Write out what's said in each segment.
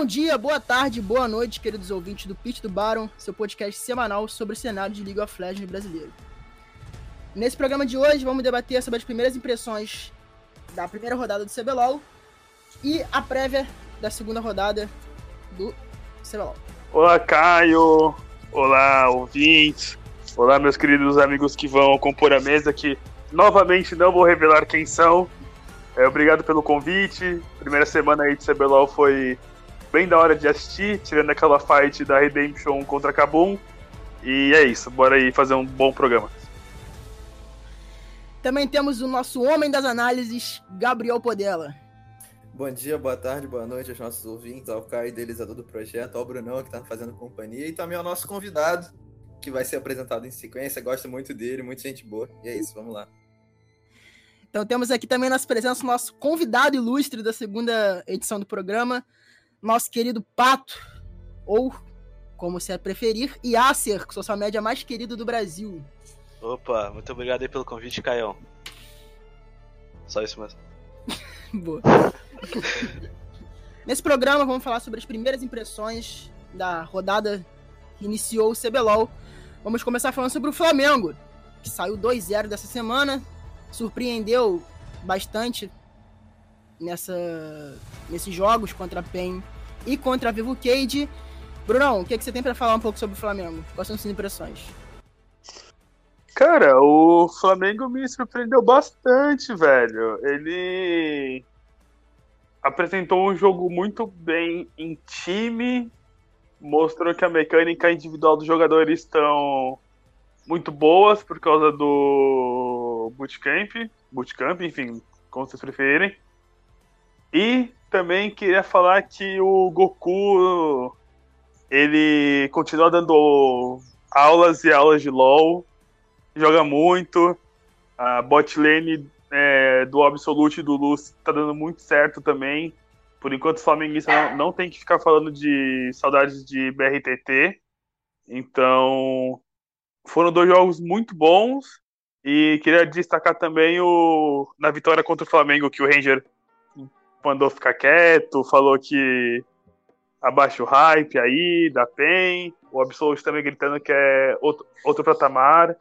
Bom dia, boa tarde, boa noite, queridos ouvintes do Pitch do Baron, seu podcast semanal sobre o cenário de League of Legends brasileiro. Nesse programa de hoje, vamos debater sobre as primeiras impressões da primeira rodada do CBLOL e a prévia da segunda rodada do CBLOL. Olá, Caio! Olá, ouvintes! Olá, meus queridos amigos que vão compor a mesa, que novamente não vou revelar quem são. É, obrigado pelo convite. Primeira semana aí de CBLOL foi bem da hora de assistir, tirando aquela fight da Redemption contra Kabum. E é isso, bora aí fazer um bom programa. Também temos o nosso homem das análises, Gabriel Podela. Bom dia, boa tarde, boa noite aos nossos ouvintes, ao Caio, idealizador do projeto, ao Brunão, que está fazendo companhia, e também ao nosso convidado, que vai ser apresentado em sequência. Gosto muito dele, muita gente boa. E é isso, vamos lá. Então temos aqui também nossa presença o nosso convidado ilustre da segunda edição do programa, nosso querido Pato, ou, como você preferir, Yasser, social média mais querido do Brasil. Opa, muito obrigado aí pelo convite, Caião. Só isso mesmo. Boa. Nesse programa vamos falar sobre as primeiras impressões da rodada que iniciou o CBLOL. Vamos começar falando sobre o Flamengo, que saiu 2-0 dessa semana, surpreendeu bastante nessa, nesses jogos contra a PEN e contra a Vivo Cage. Brunão, o que, é que você tem para falar um pouco sobre o Flamengo? Quais são suas impressões? Cara, o Flamengo me surpreendeu bastante, velho. Ele apresentou um jogo muito bem em time, mostrou que a mecânica individual dos jogadores estão muito boas por causa do bootcamp, bootcamp, enfim, como vocês preferirem. E também queria falar que o Goku ele continua dando aulas e aulas de LoL, joga muito. A bot lane é, do Absolute e do Lucy tá dando muito certo também. Por enquanto, o Flamenguista não, não tem que ficar falando de saudades de BRTT. Então, foram dois jogos muito bons. E queria destacar também o na vitória contra o Flamengo, que o Ranger mandou ficar quieto, falou que abaixa o hype aí, da PEN. O Absolute também gritando que é outro, outro patamar.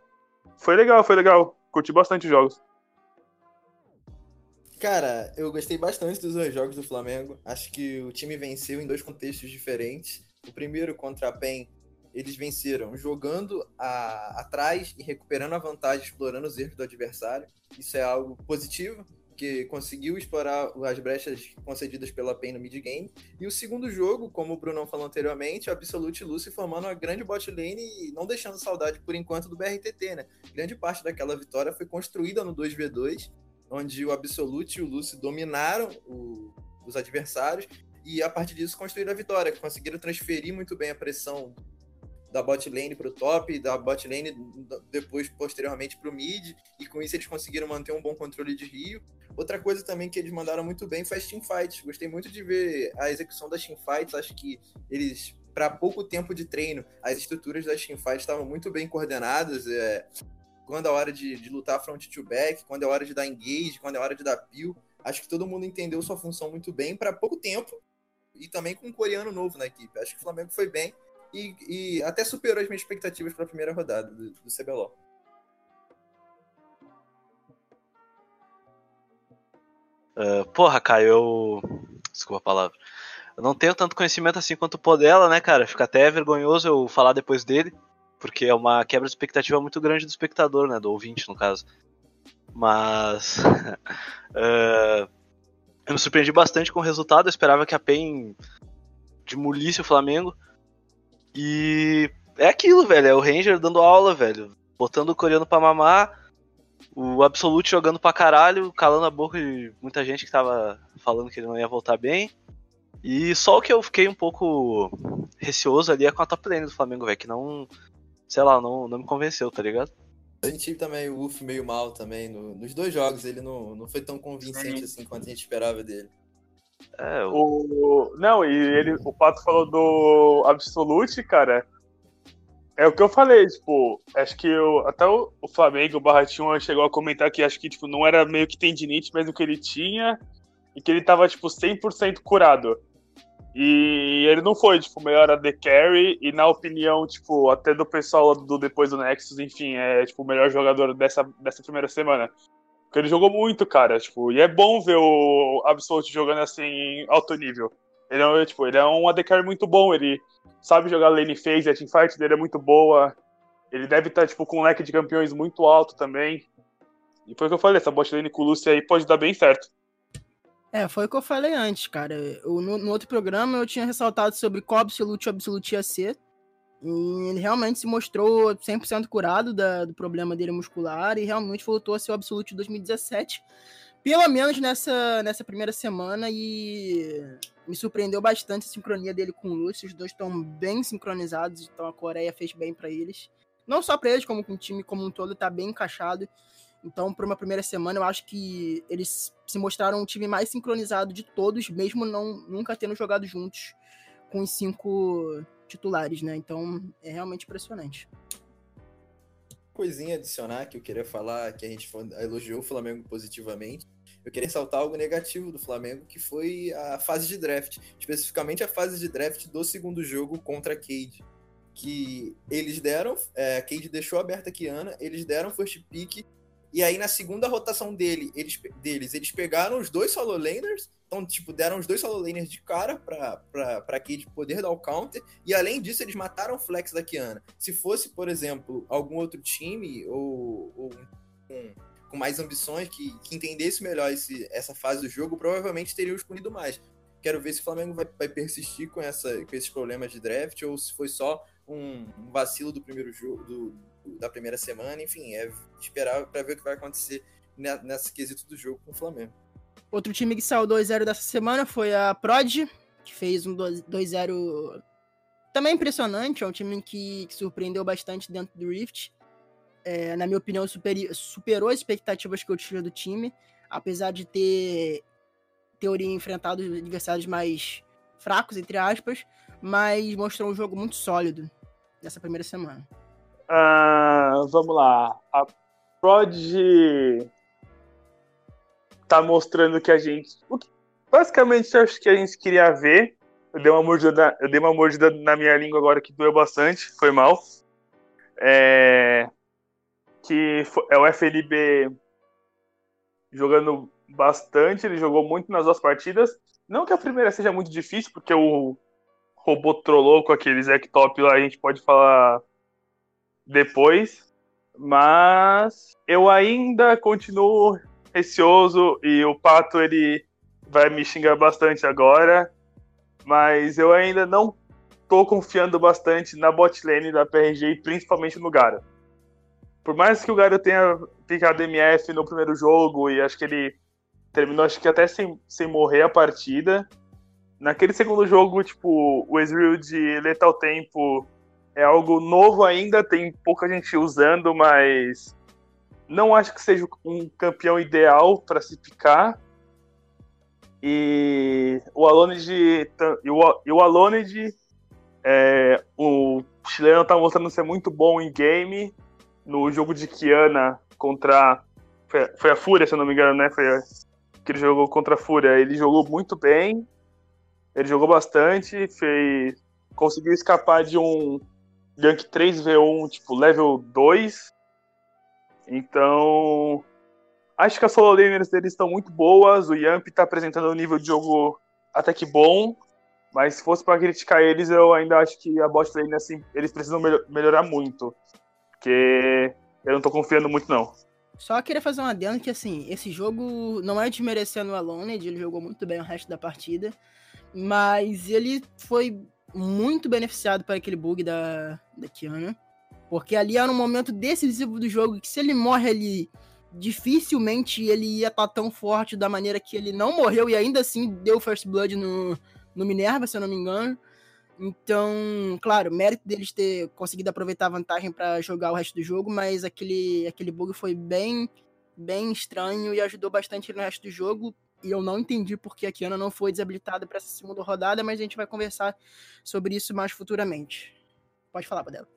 Foi legal, foi legal. Curti bastante os jogos. Cara, eu gostei bastante dos dois jogos do Flamengo. Acho que o time venceu em dois contextos diferentes. O primeiro contra a PEN, eles venceram jogando a, atrás e recuperando a vantagem, explorando os erros do adversário. Isso é algo positivo, que conseguiu explorar as brechas concedidas pela PEN no mid-game. E o segundo jogo, como o Bruno falou anteriormente, o Absolute Lucy formando uma grande bot lane e não deixando saudade por enquanto do BRTT, né? Grande parte daquela vitória foi construída no 2v2 onde o Absolute e o Lucy dominaram o, os adversários e a partir disso construíram a vitória, conseguiram transferir muito bem a pressão da bot lane para o top, da bot lane depois posteriormente para o mid, e com isso eles conseguiram manter um bom controle de Rio. Outra coisa também que eles mandaram muito bem foi as teamfights. Gostei muito de ver a execução das teamfights, acho que eles para pouco tempo de treino, as estruturas das teamfights estavam muito bem coordenadas. É, quando é hora de, de lutar front to back, quando é hora de dar engage, quando é hora de dar peel. Acho que todo mundo entendeu sua função muito bem para pouco tempo e também com um coreano novo na equipe. Acho que o Flamengo foi bem e, e até superou as minhas expectativas para a primeira rodada do, do CBLOL. Uh, porra, Caio, eu. Desculpa a palavra. Eu não tenho tanto conhecimento assim quanto o Podela, né, cara? Fica até vergonhoso eu falar depois dele porque é uma quebra de expectativa muito grande do espectador, né, do ouvinte no caso. Mas uh, eu me surpreendi bastante com o resultado, eu esperava que a PEN demolisse o Flamengo. E é aquilo, velho, é o Ranger dando aula, velho, botando o coreano pra mamar, o Absolute jogando pra caralho, calando a boca de muita gente que tava falando que ele não ia voltar bem. E só o que eu fiquei um pouco receoso ali é com a top lane do Flamengo, velho, que não sei lá, não, não me convenceu, tá ligado? A gente tive também o Uf meio mal também. No, nos dois jogos ele não, não foi tão convincente assim quanto a gente esperava dele. É, o... o... Não, e ele, o Pato falou do Absolute, cara. É o que eu falei, tipo, acho que eu, até o, o Flamengo, o Barratinho chegou a comentar que acho que tipo, não era meio que tendinite mesmo que ele tinha e que ele tava tipo 100% curado. E ele não foi, tipo, o melhor AD Carry, e na opinião, tipo, até do pessoal do depois do Nexus, enfim, é, tipo, o melhor jogador dessa, dessa primeira semana. Porque ele jogou muito, cara, tipo, e é bom ver o Absolute jogando assim em alto nível. Ele é, tipo, ele é um AD Carry muito bom, ele sabe jogar lane phase, a teamfight dele é muito boa, ele deve estar, tá, tipo, com um leque de campeões muito alto também. E foi o que eu falei, essa bot lane com o aí pode dar bem certo. É, foi o que eu falei antes, cara. Eu, no, no, outro programa eu tinha ressaltado sobre qual Absolute o Absolute ia ser. E ele realmente se mostrou 100% curado da, do problema dele muscular e realmente voltou a ser o Absolute 2017. Pelo menos nessa, nessa primeira semana e me surpreendeu bastante a sincronia dele com o Lúcio. Os dois estão bem sincronizados, então a Coreia fez bem para eles. Não só para eles, como com o time como um todo, tá bem encaixado. Então, para uma primeira semana, eu acho que eles se mostraram o time mais sincronizado de todos, mesmo não nunca tendo jogado juntos com os cinco titulares, né? Então, é realmente impressionante. Coisinha adicionar que eu queria falar, que a gente elogiou o Flamengo positivamente. Eu queria ressaltar algo negativo do Flamengo, que foi a fase de draft, especificamente a fase de draft do segundo jogo contra a Cade. Que eles deram, é, a Cade deixou aberta a Kiana, eles deram first pick e aí, na segunda rotação dele, eles, deles, eles pegaram os dois solo laners. Então, tipo, deram os dois solo laners de cara pra, pra, pra Cade poder dar o counter. E além disso, eles mataram o flex da Kiana. Se fosse, por exemplo, algum outro time ou, ou um, com mais ambições, que, que entendesse melhor esse, essa fase do jogo, provavelmente teriam escondido mais. Quero ver se o Flamengo vai, vai persistir com, essa, com esses problemas de draft ou se foi só um, um vacilo do primeiro jogo, da primeira semana, enfim, é esperar para ver o que vai acontecer nesse quesito do jogo com o Flamengo. Outro time que saiu 2-0 dessa semana foi a Prod, que fez um 2-0 também impressionante, é um time que, que surpreendeu bastante dentro do Rift. É, na minha opinião, superi, superou as expectativas que eu tinha do time, apesar de ter teoria enfrentado adversários mais fracos, entre aspas, mas mostrou um jogo muito sólido nessa primeira semana. Uh, vamos lá. A Prod tá mostrando que a gente. Basicamente, acho que a gente queria ver. Eu dei uma mordida, eu dei uma mordida na minha língua agora que doeu bastante, foi mal. É, que é o FNB jogando bastante, ele jogou muito nas duas partidas. Não que a primeira seja muito difícil, porque o robô trollou com aquele Zack Top lá, a gente pode falar depois, mas eu ainda continuo receoso e o Pato ele vai me xingar bastante agora, mas eu ainda não tô confiando bastante na bot lane da PRG principalmente no Gara. Por mais que o Gara tenha picado MF no primeiro jogo e acho que ele terminou acho que até sem, sem morrer a partida, naquele segundo jogo, tipo, o Ezreal de Letal Tempo é algo novo ainda, tem pouca gente usando, mas não acho que seja um campeão ideal para se picar. E o Alonid, e o, Alonid é, o chileno tá mostrando ser muito bom em game. No jogo de Kiana contra. Foi, foi a Fúria, se eu não me engano, né? Foi a, que ele jogou contra a Fúria. Ele jogou muito bem. Ele jogou bastante. Fez, conseguiu escapar de um gank 3v1, tipo, level 2. Então, acho que as solo laners deles estão muito boas. O Yamp está apresentando um nível de jogo até que bom. Mas se fosse para criticar eles, eu ainda acho que a bot lane, assim, eles precisam melhorar muito. Porque eu não tô confiando muito, não. Só queria fazer um adendo que, assim, esse jogo não é desmerecendo o Aloned, ele jogou muito bem o resto da partida, mas ele foi muito beneficiado por aquele bug da, da Kiana. Porque ali era um momento decisivo do jogo que se ele morre ali, dificilmente ele ia estar tá tão forte da maneira que ele não morreu e ainda assim deu First Blood no, no Minerva, se eu não me engano. Então, claro, mérito deles ter conseguido aproveitar a vantagem para jogar o resto do jogo, mas aquele, aquele bug foi bem, bem estranho e ajudou bastante no resto do jogo e eu não entendi porque a Kiana não foi desabilitada para essa segunda rodada, mas a gente vai conversar sobre isso mais futuramente. Pode falar, Padela.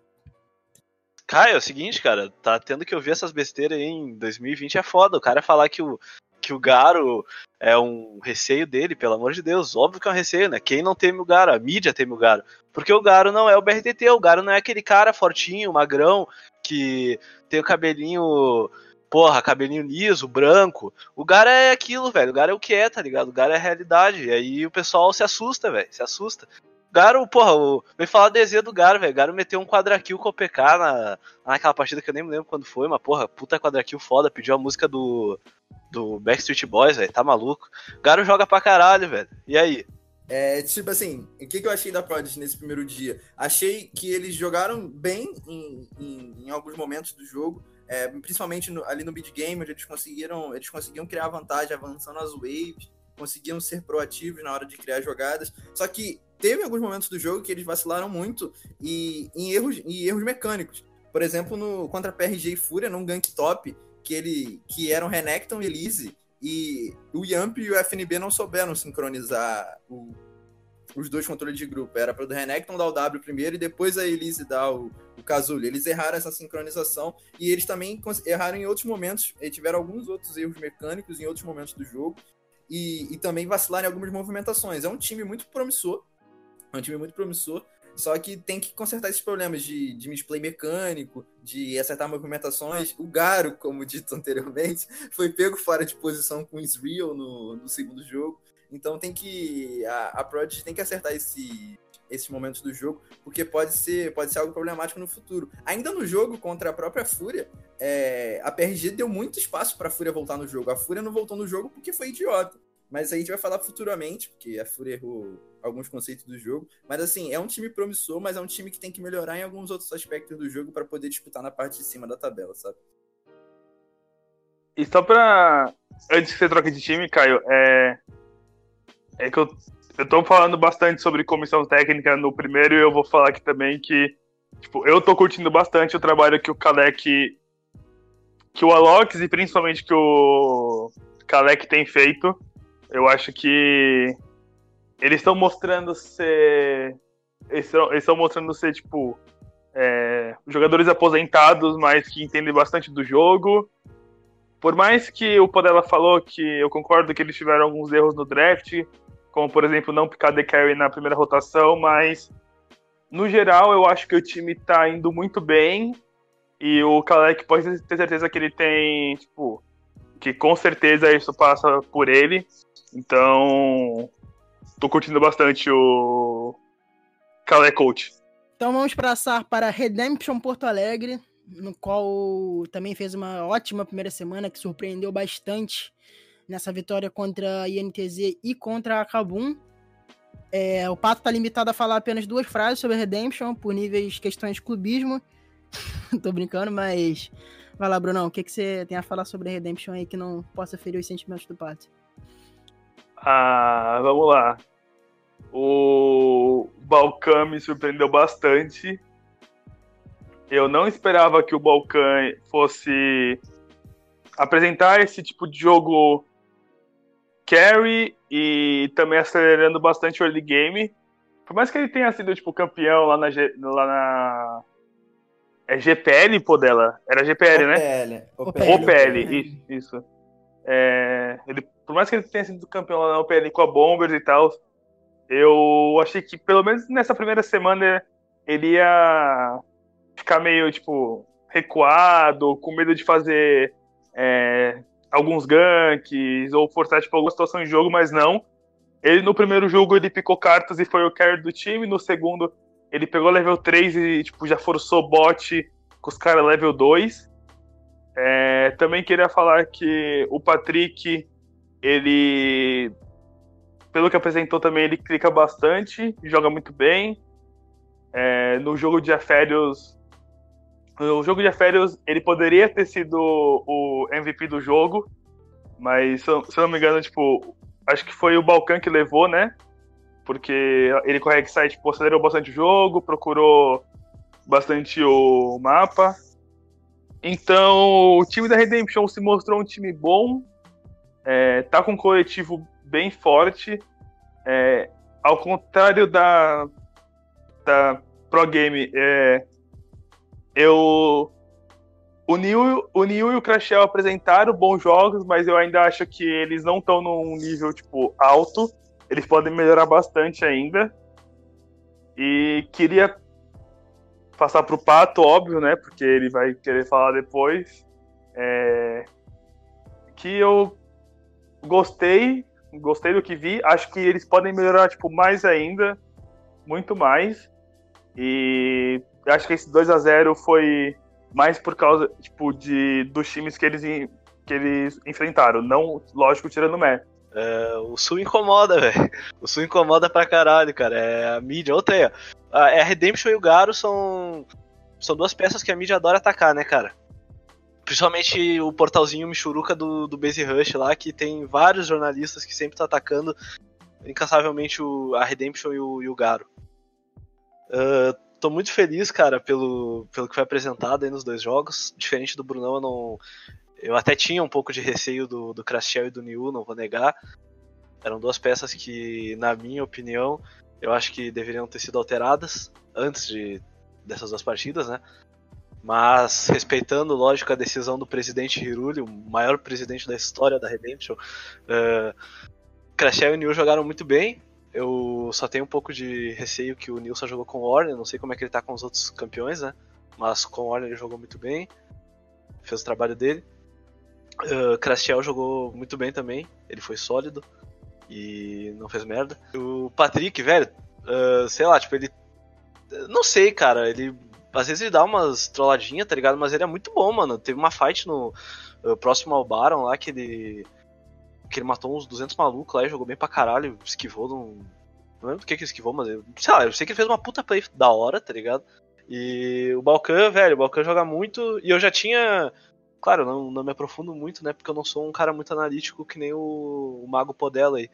Caio, é o seguinte, cara, tá tendo que ouvir essas besteiras aí em 2020 é foda. O cara falar que o que o Garo é um receio dele, pelo amor de Deus. Óbvio que é um receio, né? Quem não teme o Garo? A mídia teme o Garo. Porque o Garo não é o BRTT, o Garo não é aquele cara fortinho, magrão, que tem o cabelinho porra, cabelinho liso, branco. O Gara é aquilo, velho. O Gara é o que é, tá ligado? O Gara é a realidade. E aí o pessoal se assusta, velho. Se assusta. Garo, porra, vem falar desenho do Garo, velho. Garo meteu um quadrakill com o PK na... naquela partida que eu nem me lembro quando foi, mas porra, puta quadrakill foda. Pediu a música do, do Backstreet Boys, velho. Tá maluco. O Garo joga pra caralho, velho. E aí? É, tipo assim, o que, que eu achei da Prodigy nesse primeiro dia? Achei que eles jogaram bem em, em, em alguns momentos do jogo, é, principalmente no, ali no mid game, onde eles conseguiram, eles conseguiam criar vantagem avançando as waves, conseguiam ser proativos na hora de criar jogadas. Só que teve alguns momentos do jogo que eles vacilaram muito e em erros, em erros mecânicos. Por exemplo, no contra PRG e Fúria, num gank top, que ele que eram Renekton e Elise, e o Yamp e o FNB não souberam sincronizar o, os dois controles de grupo. Era para o Renekton dar o W primeiro e depois a Elise dar o, o Casulo. Eles erraram essa sincronização e eles também erraram em outros momentos. Tiveram alguns outros erros mecânicos em outros momentos do jogo e, e também vacilaram em algumas movimentações. É um time muito promissor. É um time muito promissor. Só que tem que consertar esses problemas de, de misplay mecânico, de acertar movimentações. O Garo, como dito anteriormente, foi pego fora de posição com o Israel no, no segundo jogo. Então tem que. A, a Prodigy tem que acertar esse, esses momentos do jogo, porque pode ser, pode ser algo problemático no futuro. Ainda no jogo contra a própria Fúria, é, a PRG deu muito espaço para a Fúria voltar no jogo. A Fúria não voltou no jogo porque foi idiota. Mas a gente vai falar futuramente, porque a Fúria errou alguns conceitos do jogo. Mas assim, é um time promissor, mas é um time que tem que melhorar em alguns outros aspectos do jogo para poder disputar na parte de cima da tabela, sabe? E só pra. Antes que você troque de time, Caio, é é que eu, eu tô falando bastante sobre comissão técnica no primeiro e eu vou falar aqui também que tipo, eu tô curtindo bastante o trabalho que o Kalec que o Alox e principalmente que o Kalec tem feito. Eu acho que eles estão mostrando ser eles estão mostrando ser tipo é, jogadores aposentados, mas que entendem bastante do jogo. Por mais que o Podela falou que eu concordo que eles tiveram alguns erros no draft, como por exemplo não picar The Carry na primeira rotação, mas no geral eu acho que o time tá indo muito bem e o Kalec pode ter certeza que ele tem, tipo, que com certeza isso passa por ele. Então, tô curtindo bastante o Kalec Coach. Então vamos passar para Redemption Porto Alegre, no qual também fez uma ótima primeira semana que surpreendeu bastante nessa vitória contra a INTZ e contra a Kabum. É, o Pato tá limitado a falar apenas duas frases sobre a Redemption, por níveis questões de clubismo. Tô brincando, mas. Vai lá, Brunão, o que, que você tem a falar sobre a Redemption aí que não possa ferir os sentimentos do Pato? Ah, vamos lá. O Balkan me surpreendeu bastante. Eu não esperava que o Balkan fosse apresentar esse tipo de jogo carry e também acelerando bastante o early game. Por mais que ele tenha sido, tipo, campeão lá na, lá na é GPL, pô, dela? Era GPL, né? OPL. OPL, isso. É, ele, por mais que ele tenha sido campeão lá na OPL com a Bombers e tal, eu achei que pelo menos nessa primeira semana ele ia ficar meio, tipo, recuado, com medo de fazer é, alguns ganks ou forçar tipo, alguma situação em jogo, mas não. Ele no primeiro jogo ele picou cartas e foi o carry do time, no segundo ele pegou level 3 e tipo, já forçou bot com os caras level 2. É, também queria falar que o Patrick, ele, pelo que apresentou também, ele clica bastante, joga muito bem. É, no jogo de Aférios, o jogo de férias, ele poderia ter sido o MVP do jogo, mas se eu, não me engano, tipo, acho que foi o Balkan que levou, né? Porque ele a Rek'Sai, tipo, acelerou bastante o jogo, procurou bastante o mapa. Então, o time da Redemption se mostrou um time bom, é, tá com um coletivo bem forte. É, ao contrário da, da Pro Game, é, eu. o Neil, o Neil e o Crashel apresentaram bons jogos, mas eu ainda acho que eles não estão num nível, tipo, alto. Eles podem melhorar bastante ainda. E queria passar pro Pato, óbvio, né? Porque ele vai querer falar depois. É... Que eu gostei, gostei do que vi. Acho que eles podem melhorar, tipo, mais ainda. Muito mais. E acho que esse 2 a 0 foi mais por causa, tipo, de, dos times que eles, que eles enfrentaram. Não, lógico, tirando o Mé. É, o Sul incomoda, velho. O Sul incomoda pra caralho, cara. É a mídia. Outra aí, ó. É a Redemption e o Garo são. São duas peças que a mídia adora atacar, né, cara? Principalmente o portalzinho Michuruca do, do Base Rush lá, que tem vários jornalistas que sempre estão tá atacando incansavelmente o, a Redemption e o, e o Garo. Uh, tô muito feliz, cara, pelo, pelo que foi apresentado aí nos dois jogos. Diferente do Brunão, eu não. Eu até tinha um pouco de receio do, do Crastiel e do Niu, não vou negar. Eram duas peças que, na minha opinião, eu acho que deveriam ter sido alteradas antes de, dessas duas partidas, né? Mas, respeitando, lógico, a decisão do presidente Hiruli, o maior presidente da história da Redemption, uh, Crashel e New jogaram muito bem. Eu só tenho um pouco de receio que o Neil só jogou com o Warner, não sei como é que ele tá com os outros campeões, né? Mas com o Warner ele jogou muito bem, fez o trabalho dele. Uh, Crastiel jogou muito bem também, ele foi sólido e não fez merda. O Patrick, velho, uh, sei lá, tipo, ele. Não sei, cara, ele. Às vezes ele dá umas trolladinhas, tá ligado? Mas ele é muito bom, mano. Teve uma fight no uh, próximo ao Baron lá que ele. Que ele matou uns 200 malucos lá e jogou bem pra caralho. Esquivou. Não lembro do que que esquivou, mas eu, sei lá, eu sei que ele fez uma puta play da hora, tá ligado? E o Balkan, velho, o Balkan joga muito. E eu já tinha Claro, não, não me aprofundo muito, né? Porque eu não sou um cara muito analítico que nem o, o Mago Podela aí.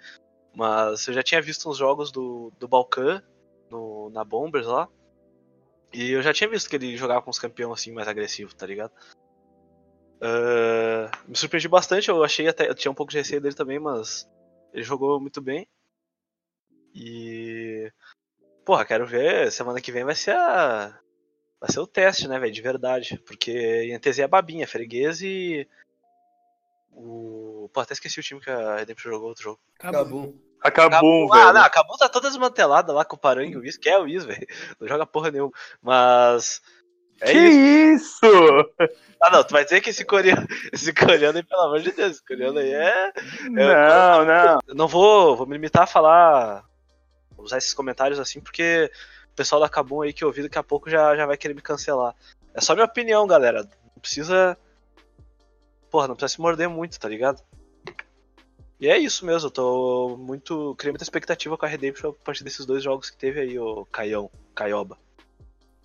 Mas eu já tinha visto uns jogos do, do Balkan no, na Bombers lá. E eu já tinha visto que ele jogava com os campeões assim mais agressivos, tá ligado? Uh, me surpreendi bastante, eu achei até. Eu tinha um pouco de receio dele também, mas ele jogou muito bem. E. Porra, quero ver. Semana que vem vai ser a. Vai ser o teste, né, velho, de verdade. Porque em TZ é babinha, freguês e. O. Pô, até esqueci o time que a Redemption jogou outro jogo. Acabou. Acabou, Ah, velho. não, acabou tá toda desmantelada lá com o Parangue e o Wiz, que é o Wiz, velho. Não joga porra nenhuma. Mas. É que isso. isso? Ah, não, tu vai dizer que esse coreano, esse coreano aí, pelo amor de Deus, esse coreano aí é. Não, não. Eu não vou, vou me limitar a falar. Usar esses comentários assim, porque o pessoal da Kabum aí que eu ouvi daqui a pouco já, já vai querer me cancelar. É só minha opinião, galera. Não precisa. Porra, não precisa se morder muito, tá ligado? E é isso mesmo, eu tô muito. Criei muita expectativa com a Redemption a partir desses dois jogos que teve aí, o Caião, Caioba.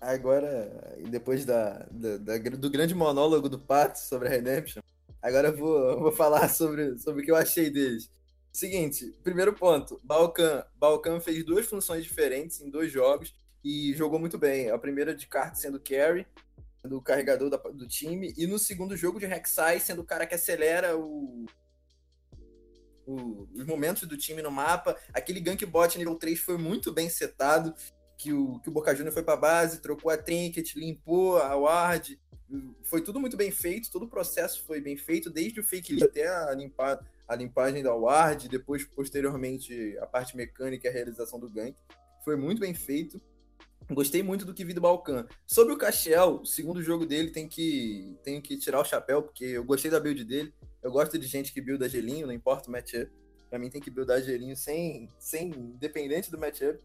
Agora, depois da, da- da- do grande monólogo do Pato sobre a Redemption, agora eu vou, vou falar sobre, sobre o que eu achei deles. Seguinte, primeiro ponto, Balkan, Balkan fez duas funções diferentes em dois jogos e jogou muito bem. A primeira de kart sendo carry, do carregador da- do time, e no segundo jogo de Rek'Sai sendo o cara que acelera o, o- os momentos do time no mapa. Aquele gank bot nível 3 foi muito bem setado que o, que o Boca Juniors foi pra base, trocou a trinket, limpou a ward. Foi tudo muito bem feito, todo o processo foi bem feito, desde o fake até a, limpar, a limpagem da ward, depois, posteriormente, a parte mecânica e a realização do gank. Foi muito bem feito. Gostei muito do que vi do Balkan. Sobre o Cachel, o segundo jogo dele tem que, tem que tirar o chapéu, porque eu gostei da build dele. Eu gosto de gente que builda gelinho, não importa o matchup. Pra mim tem que buildar gelinho sem, sem independente do matchup.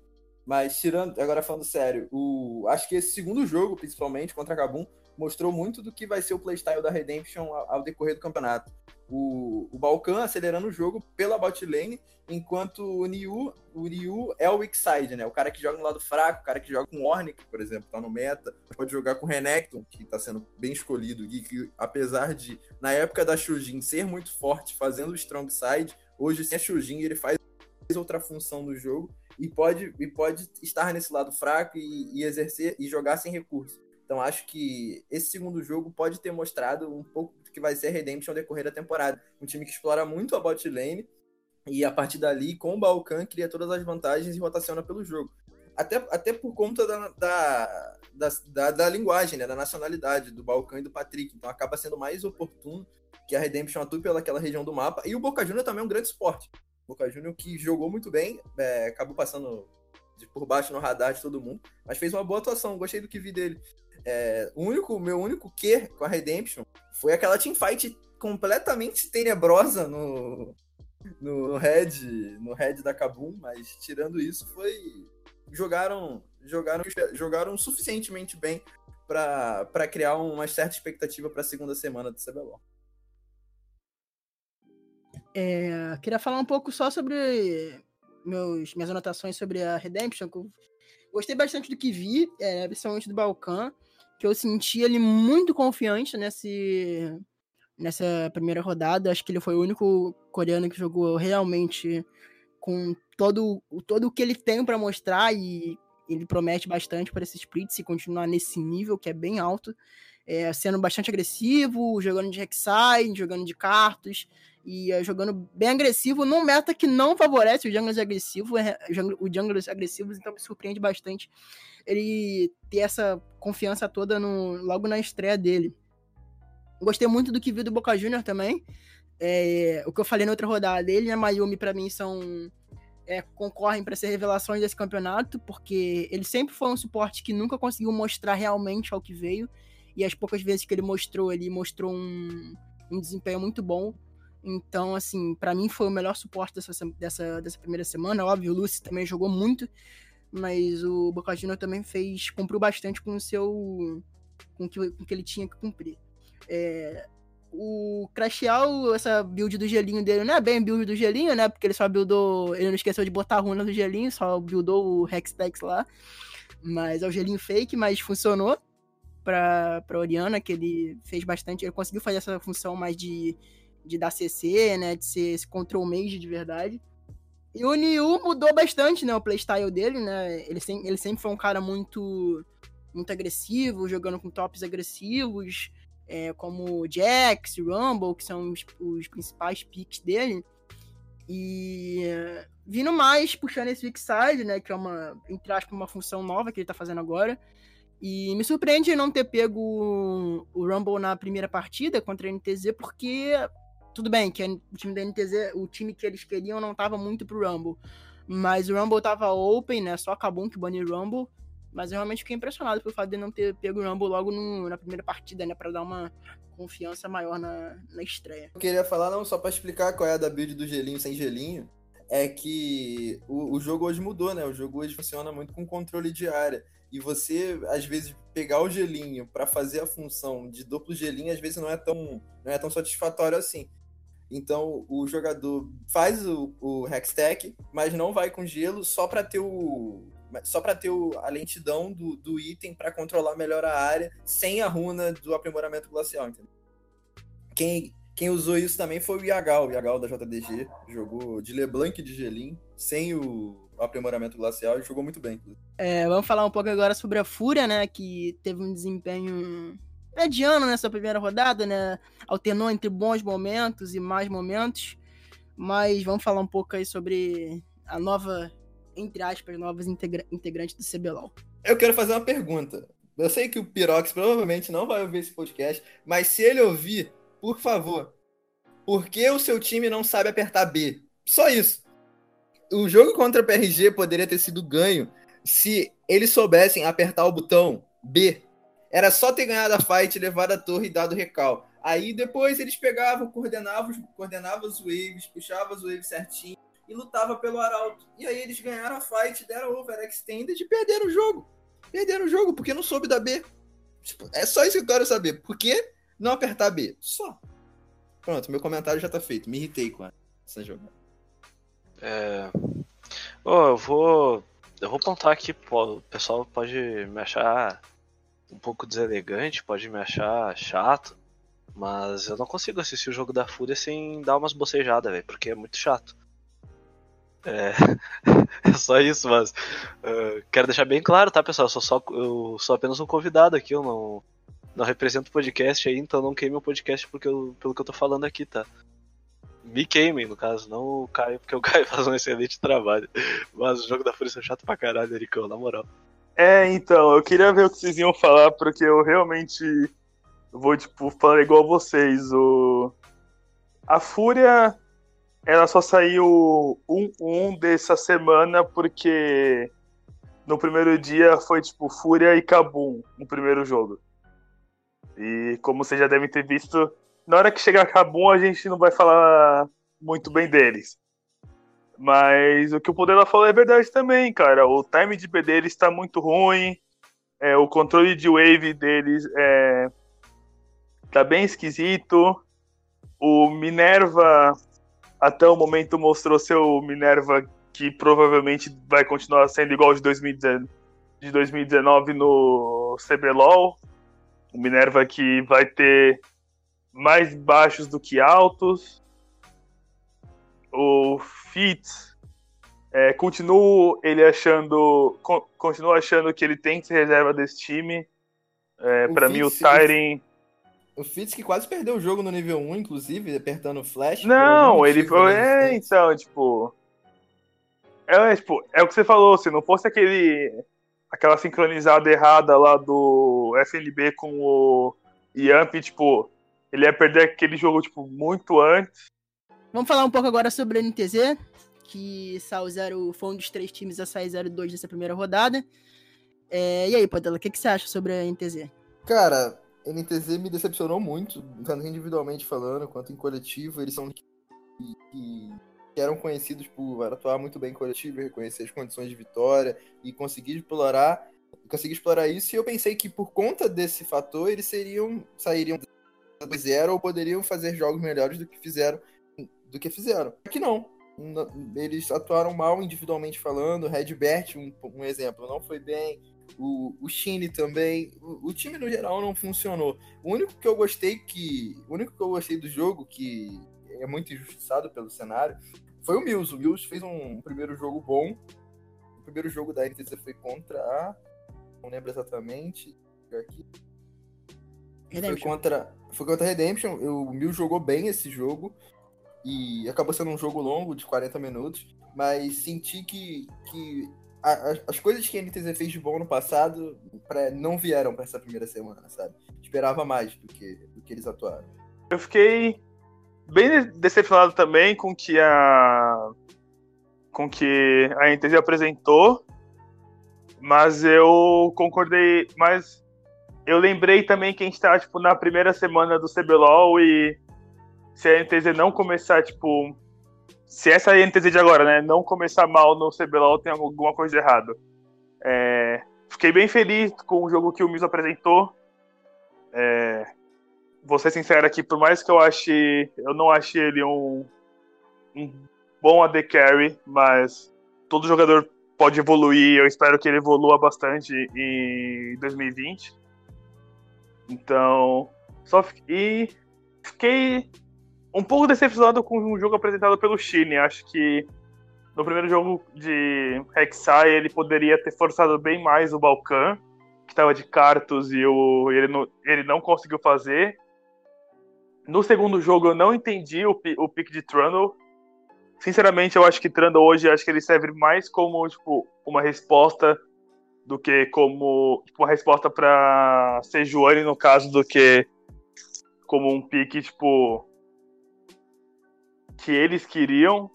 Mas tirando, agora falando sério, o, acho que esse segundo jogo, principalmente contra a Kabum, mostrou muito do que vai ser o playstyle da Redemption ao, ao decorrer do campeonato. O, o Balkan acelerando o jogo pela bot lane, enquanto o Niu, o Niu é o weak side, né? O cara que joga no lado fraco, o cara que joga com Ornick, por exemplo, tá no meta, pode jogar com Renekton, que tá sendo bem escolhido, e que apesar de, na época da Shujin, ser muito forte fazendo o strong side, hoje sem a Shujin ele faz outra função no jogo e pode, e pode estar nesse lado fraco e, e exercer e jogar sem recurso. Então acho que esse segundo jogo pode ter mostrado um pouco do que vai ser a Redemption ao decorrer da temporada. Um time que explora muito a bot lane e a partir dali, com o Balkan, cria todas as vantagens e rotaciona pelo jogo. até, até por conta da, da, da, da, linguagem, né? Da nacionalidade do Balcão e do Patrick. Então acaba sendo mais oportuno que a Redemption atue pelaquela região do mapa. E o Boca Juniors também é um grande esporte. Boca Juniors que jogou muito bem, é, acabou passando por baixo no radar de todo mundo, mas fez uma boa atuação, gostei do que vi dele. É, o único, meu único que com a Redemption foi aquela teamfight completamente tenebrosa no, no Red, no Red da Kabum, mas tirando isso, foi jogaram jogaram jogaram suficientemente bem para criar uma certa expectativa para a segunda semana do CBLOL. É, queria falar um pouco só sobre meus, minhas anotações sobre a Redemption. Gostei bastante do que vi, é, principalmente do Balkan, que eu senti ele muito confiante nesse, nessa primeira rodada. Acho que ele foi o único coreano que jogou realmente com todo, todo o que ele tem para mostrar e ele promete bastante para esse split se continuar nesse nível que é bem alto, é, sendo bastante agressivo, jogando de Rek'Sai, jogando de cartas e é, jogando bem agressivo num meta que não favorece o junglers agressivo, é, o junglers agressivos, então me surpreende bastante ele ter essa confiança toda no, logo na estreia dele. Gostei muito do que vi do Boca Junior também. É, o que eu falei na outra rodada, ele e a Mayumi, para mim, são. É, concorrem para ser revelações desse campeonato, porque ele sempre foi um suporte que nunca conseguiu mostrar realmente ao que veio. E as poucas vezes que ele mostrou, ele mostrou um, um desempenho muito bom. Então, assim, para mim foi o melhor suporte dessa, dessa, dessa primeira semana. Óbvio, o Lucy também jogou muito, mas o Boca Juniors também fez, cumpriu bastante com o seu. com o que, com que ele tinha que cumprir. É, o Crashial, essa build do gelinho dele, não é bem build do gelinho, né? Porque ele só buildou. Ele não esqueceu de botar a runa do gelinho, só buildou o Hextex lá. Mas é o gelinho fake, mas funcionou pra, pra Oriana, que ele fez bastante. Ele conseguiu fazer essa função mais de, de dar CC, né? De ser esse control mage de verdade. E o Niu mudou bastante, né? O playstyle dele, né? Ele, sem, ele sempre foi um cara muito, muito agressivo, jogando com tops agressivos é, como Jax, Rumble, que são os, os principais picks dele. E vindo mais puxando esse Weak né? Que é uma, entre aspas, uma função nova que ele tá fazendo agora. E me surpreende não ter pego o Rumble na primeira partida contra a NTZ, porque tudo bem que o time da NTZ, o time que eles queriam não tava muito pro Rumble. Mas o Rumble tava open, né? Só acabou que banir Rumble. Mas eu realmente fiquei impressionado pelo fato de não ter pego o Rumble logo no, na primeira partida, né? Pra dar uma confiança maior na, na estreia. Eu queria falar, não, só para explicar qual é a da build do gelinho sem gelinho, é que o, o jogo hoje mudou, né? O jogo hoje funciona muito com controle de área. E você, às vezes, pegar o gelinho para fazer a função de duplo gelinho, às vezes não é tão, não é tão satisfatório assim. Então o jogador faz o, o Hextech, mas não vai com gelo só para ter o, só para ter o, a lentidão do, do item para controlar melhor a área, sem a runa do aprimoramento glacial, entendeu? Quem, quem usou isso também foi o Yagal, o Yagal da JDG, jogou de LeBlanc de Gelim, sem o aprimoramento glacial e jogou muito bem. É, vamos falar um pouco agora sobre a Fúria, né, que teve um desempenho mediano nessa primeira rodada, né, alternou entre bons momentos e mais momentos, mas vamos falar um pouco aí sobre a nova entre aspas, novos integra integrantes do CBLOL. Eu quero fazer uma pergunta. Eu sei que o Pirox provavelmente não vai ouvir esse podcast, mas se ele ouvir, por favor, por que o seu time não sabe apertar B? Só isso. O jogo contra a PRG poderia ter sido ganho se eles soubessem apertar o botão B. Era só ter ganhado a fight, levado a torre e dado recal. Aí depois eles pegavam, coordenavam, coordenavam os waves, puxavam os waves certinho e lutava pelo Arauto. E aí eles ganharam a fight, deram overextended e perderam o jogo. Perderam o jogo porque não soube da B. Tipo, é só isso que eu quero saber. Por que não apertar B? Só. Pronto, meu comentário já tá feito. Me irritei com essa jogada. É. Oh, eu vou. Eu vou pontar aqui, o pessoal pode me achar um pouco deselegante, pode me achar chato, mas eu não consigo assistir o jogo da Fúria sem dar umas bocejadas, velho, porque é muito chato. É, é só isso, mas uh, quero deixar bem claro, tá, pessoal? Eu sou, só, eu sou apenas um convidado aqui, eu não, não represento o podcast aí, então não queime o podcast porque eu, pelo que eu tô falando aqui, tá? Me queimem, no caso, não o Caio, porque o Caio faz um excelente trabalho. Mas o jogo da Fúria é chato pra caralho, Ericão, na moral. É, então, eu queria ver o que vocês iam falar, porque eu realmente vou, tipo, falar igual vocês. O... A Fúria, ela só saiu 1-1 dessa semana porque no primeiro dia foi, tipo, Fúria e Kabum no primeiro jogo. E como vocês já devem ter visto, na hora que chegar Kabum a gente não vai falar muito bem deles. Mas o que o Podela falou é verdade também, cara. O time de B deles está muito ruim. É, o controle de wave deles é, tá bem esquisito. O Minerva, até o momento, mostrou seu Minerva que provavelmente vai continuar sendo igual de 2019, de 2019 no CBLOL. O Minerva que vai ter mais baixos do que altos. O Fitz é, continuo ele achando con, continuo achando que ele tem que ser reserva desse time. É, para mim o Tyren o Fitz que quase perdeu o jogo no nível 1, inclusive, apertando o flash. Não, ele foi. É, então, tipo. É, tipo, é o que você falou, se não fosse aquele. aquela sincronizada errada lá do FNB com o Yamp, tipo, ele ia perder aquele jogo, tipo, muito antes. Vamos falar um pouco agora sobre a NTZ, que saiu zero, foi um dos três times a sair 0-2 dessa primeira rodada. É, e aí, Padela, o que, que você acha sobre a NTZ? Cara, a NTZ me decepcionou muito, tanto individualmente falando, quanto em coletivo. Eles são que, que, que eram conhecidos por atuar muito bem em coletivo, reconhecer as condições de vitória e conseguir explorar, conseguir explorar isso. E eu pensei que por conta desse fator eles seriam sairiam do zero ou poderiam fazer jogos melhores do que fizeram do que fizeram. Aqui não. Eles atuaram mal individualmente falando. Redbert, um, um exemplo, não foi bem. O, o Shine também. O, o, time no geral não funcionou. O único que eu gostei que. O único que eu gostei do jogo, que é muito injustiçado pelo cenário, foi o Mills. O Mills fez um primeiro jogo bom. O primeiro jogo da NTZ foi contra a. Não lembro exatamente. Aqui. Foi contra, foi contra a Redemption. O Mills jogou bem esse jogo. E acabou sendo um jogo longo, de 40 minutos, mas senti que, que a, a, as coisas que a NTZ fez de bom no passado pra, não vieram para essa primeira semana, sabe? Esperava mais do que, do que eles atuaram. Eu fiquei bem decepcionado também com que a com que a NTZ apresentou, mas eu concordei, mas eu lembrei também que a gente tá tipo na primeira semana do CBLOL e se a NTZ não começar, tipo. Se essa NTZ de agora, né, não começar mal no CBLOL, tem alguma coisa de errado. É, fiquei bem feliz com o jogo que o Miz apresentou. É, vou ser sincero aqui, por mais que eu ache. Eu não achei ele um, um bom AD Carry, mas todo jogador pode evoluir. Eu espero que ele evolua bastante em 2020. Então, só e fiquei um pouco decepcionado com o jogo apresentado pelo Chile. Acho que no primeiro jogo de Rek'Sai ele poderia ter forçado bem mais o Balkan, que estava de cartos e o, ele, não, ele não conseguiu fazer. No segundo jogo eu não entendi o, o pick de Trundle. Sinceramente, eu acho que Trundle hoje acho que ele serve mais como tipo, uma resposta do que como tipo, uma resposta para Sejuani no caso do que como um pick tipo que eles queriam.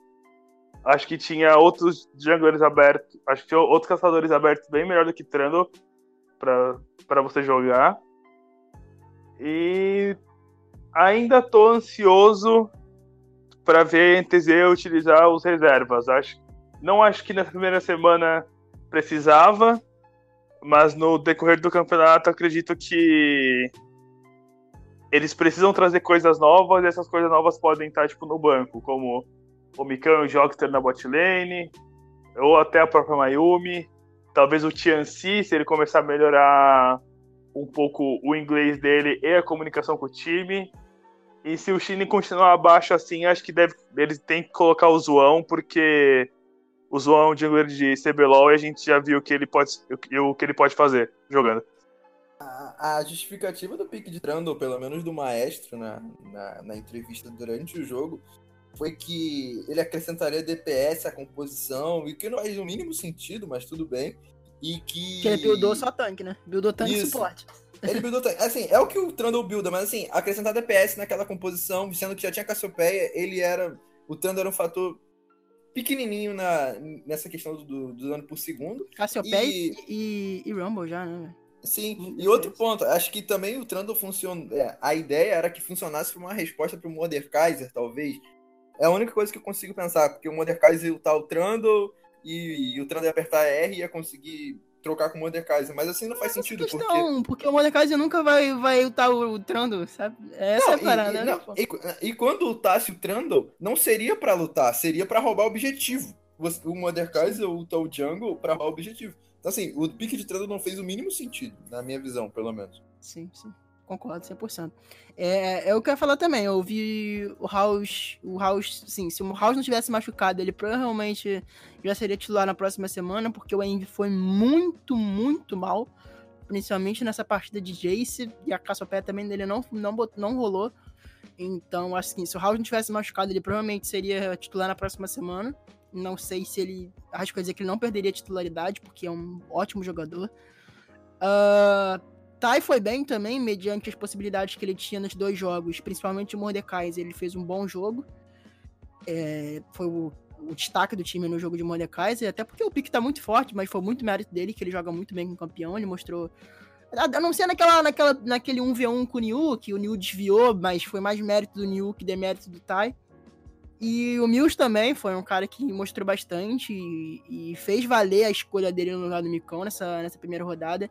Acho que tinha outros junglers abertos. Acho que tinha outros caçadores abertos bem melhor do que Trando para você jogar. E ainda tô ansioso para ver NTZ utilizar os reservas. Acho, não acho que na primeira semana precisava, mas no decorrer do campeonato acredito que eles precisam trazer coisas novas e essas coisas novas podem estar tipo no banco, como o Mikan e o Jokter na bot lane, ou até a própria Mayumi, talvez o Tianxi, se ele começar a melhorar um pouco o inglês dele e a comunicação com o time. E se o Chine continuar abaixo assim, acho que deve, eles têm que colocar o Zoão, porque o Zoão é um jungler de CBLOL e a gente já viu o que ele pode, o que ele pode fazer jogando a, justificativa do pique de Trundle, pelo menos do maestro, na, na, na, entrevista durante o jogo, foi que ele acrescentaria DPS à composição, e que não faz o mínimo sentido, mas tudo bem. E que. Que ele buildou só tanque, né? Buildou tanque e suporte. Ele buildou tanque. Assim, é o que o Trundle builda, mas assim, acrescentar DPS naquela composição, sendo que já tinha Cassiopeia, ele era. O Trundle era um fator pequenininho na, nessa questão do, do dano por segundo. Cassiopeia e, e, e Rumble já, né? Sim, e outro ponto, acho que também o Trundle funciona. É, a ideia era que funcionasse como uma resposta para o Mordekaiser, talvez. É a única coisa que eu consigo pensar, porque o Mordekaiser ia lutar o Trundle e, e o Trundle ia apertar R e ia conseguir trocar com o Mordekaiser, mas assim não faz sentido. Questão, porque... porque o Mordekaiser nunca vai, vai lutar o, o Trundle, sabe? Essa não, é a parada, e, né? E, e, quando lutasse o Trundle, não seria para lutar, seria para roubar o objetivo. O Mordekaiser luta o Jungle para roubar o objetivo. Então, assim, o pique de trânsito não fez o mínimo sentido, na minha visão, pelo menos. Sim, sim. Concordo 100%. É, é que eu ia falar também. Eu vi o House. O House, sim, se o House não tivesse machucado, ele provavelmente já seria titular na próxima semana, porque o Envy foi muito, muito mal. Principalmente nessa partida de Jace. E a Cassiopeia também dele não, não, não rolou. Então, assim, se o House não tivesse machucado, ele provavelmente seria titular na próxima semana. Não sei se ele. Acho que dizer que ele não perderia a titularidade, porque é um ótimo jogador. Uh, Tai foi bem também, mediante as possibilidades que ele tinha nos dois jogos, principalmente o Mordecai. Ele fez um bom jogo. É, foi o, o, destaque do time no jogo de Mordecai, até porque o pique tá muito forte, mas foi muito mérito dele, que ele joga muito bem com o campeão. Ele mostrou. A não ser naquela, naquela, naquele 1v1 com o Niu, que o Niu desviou, mas foi mais mérito do Niu que demérito do Tai. E o Mills também foi um cara que mostrou bastante e, e, fez valer a escolha dele no lugar do Micão nessa, nessa primeira rodada.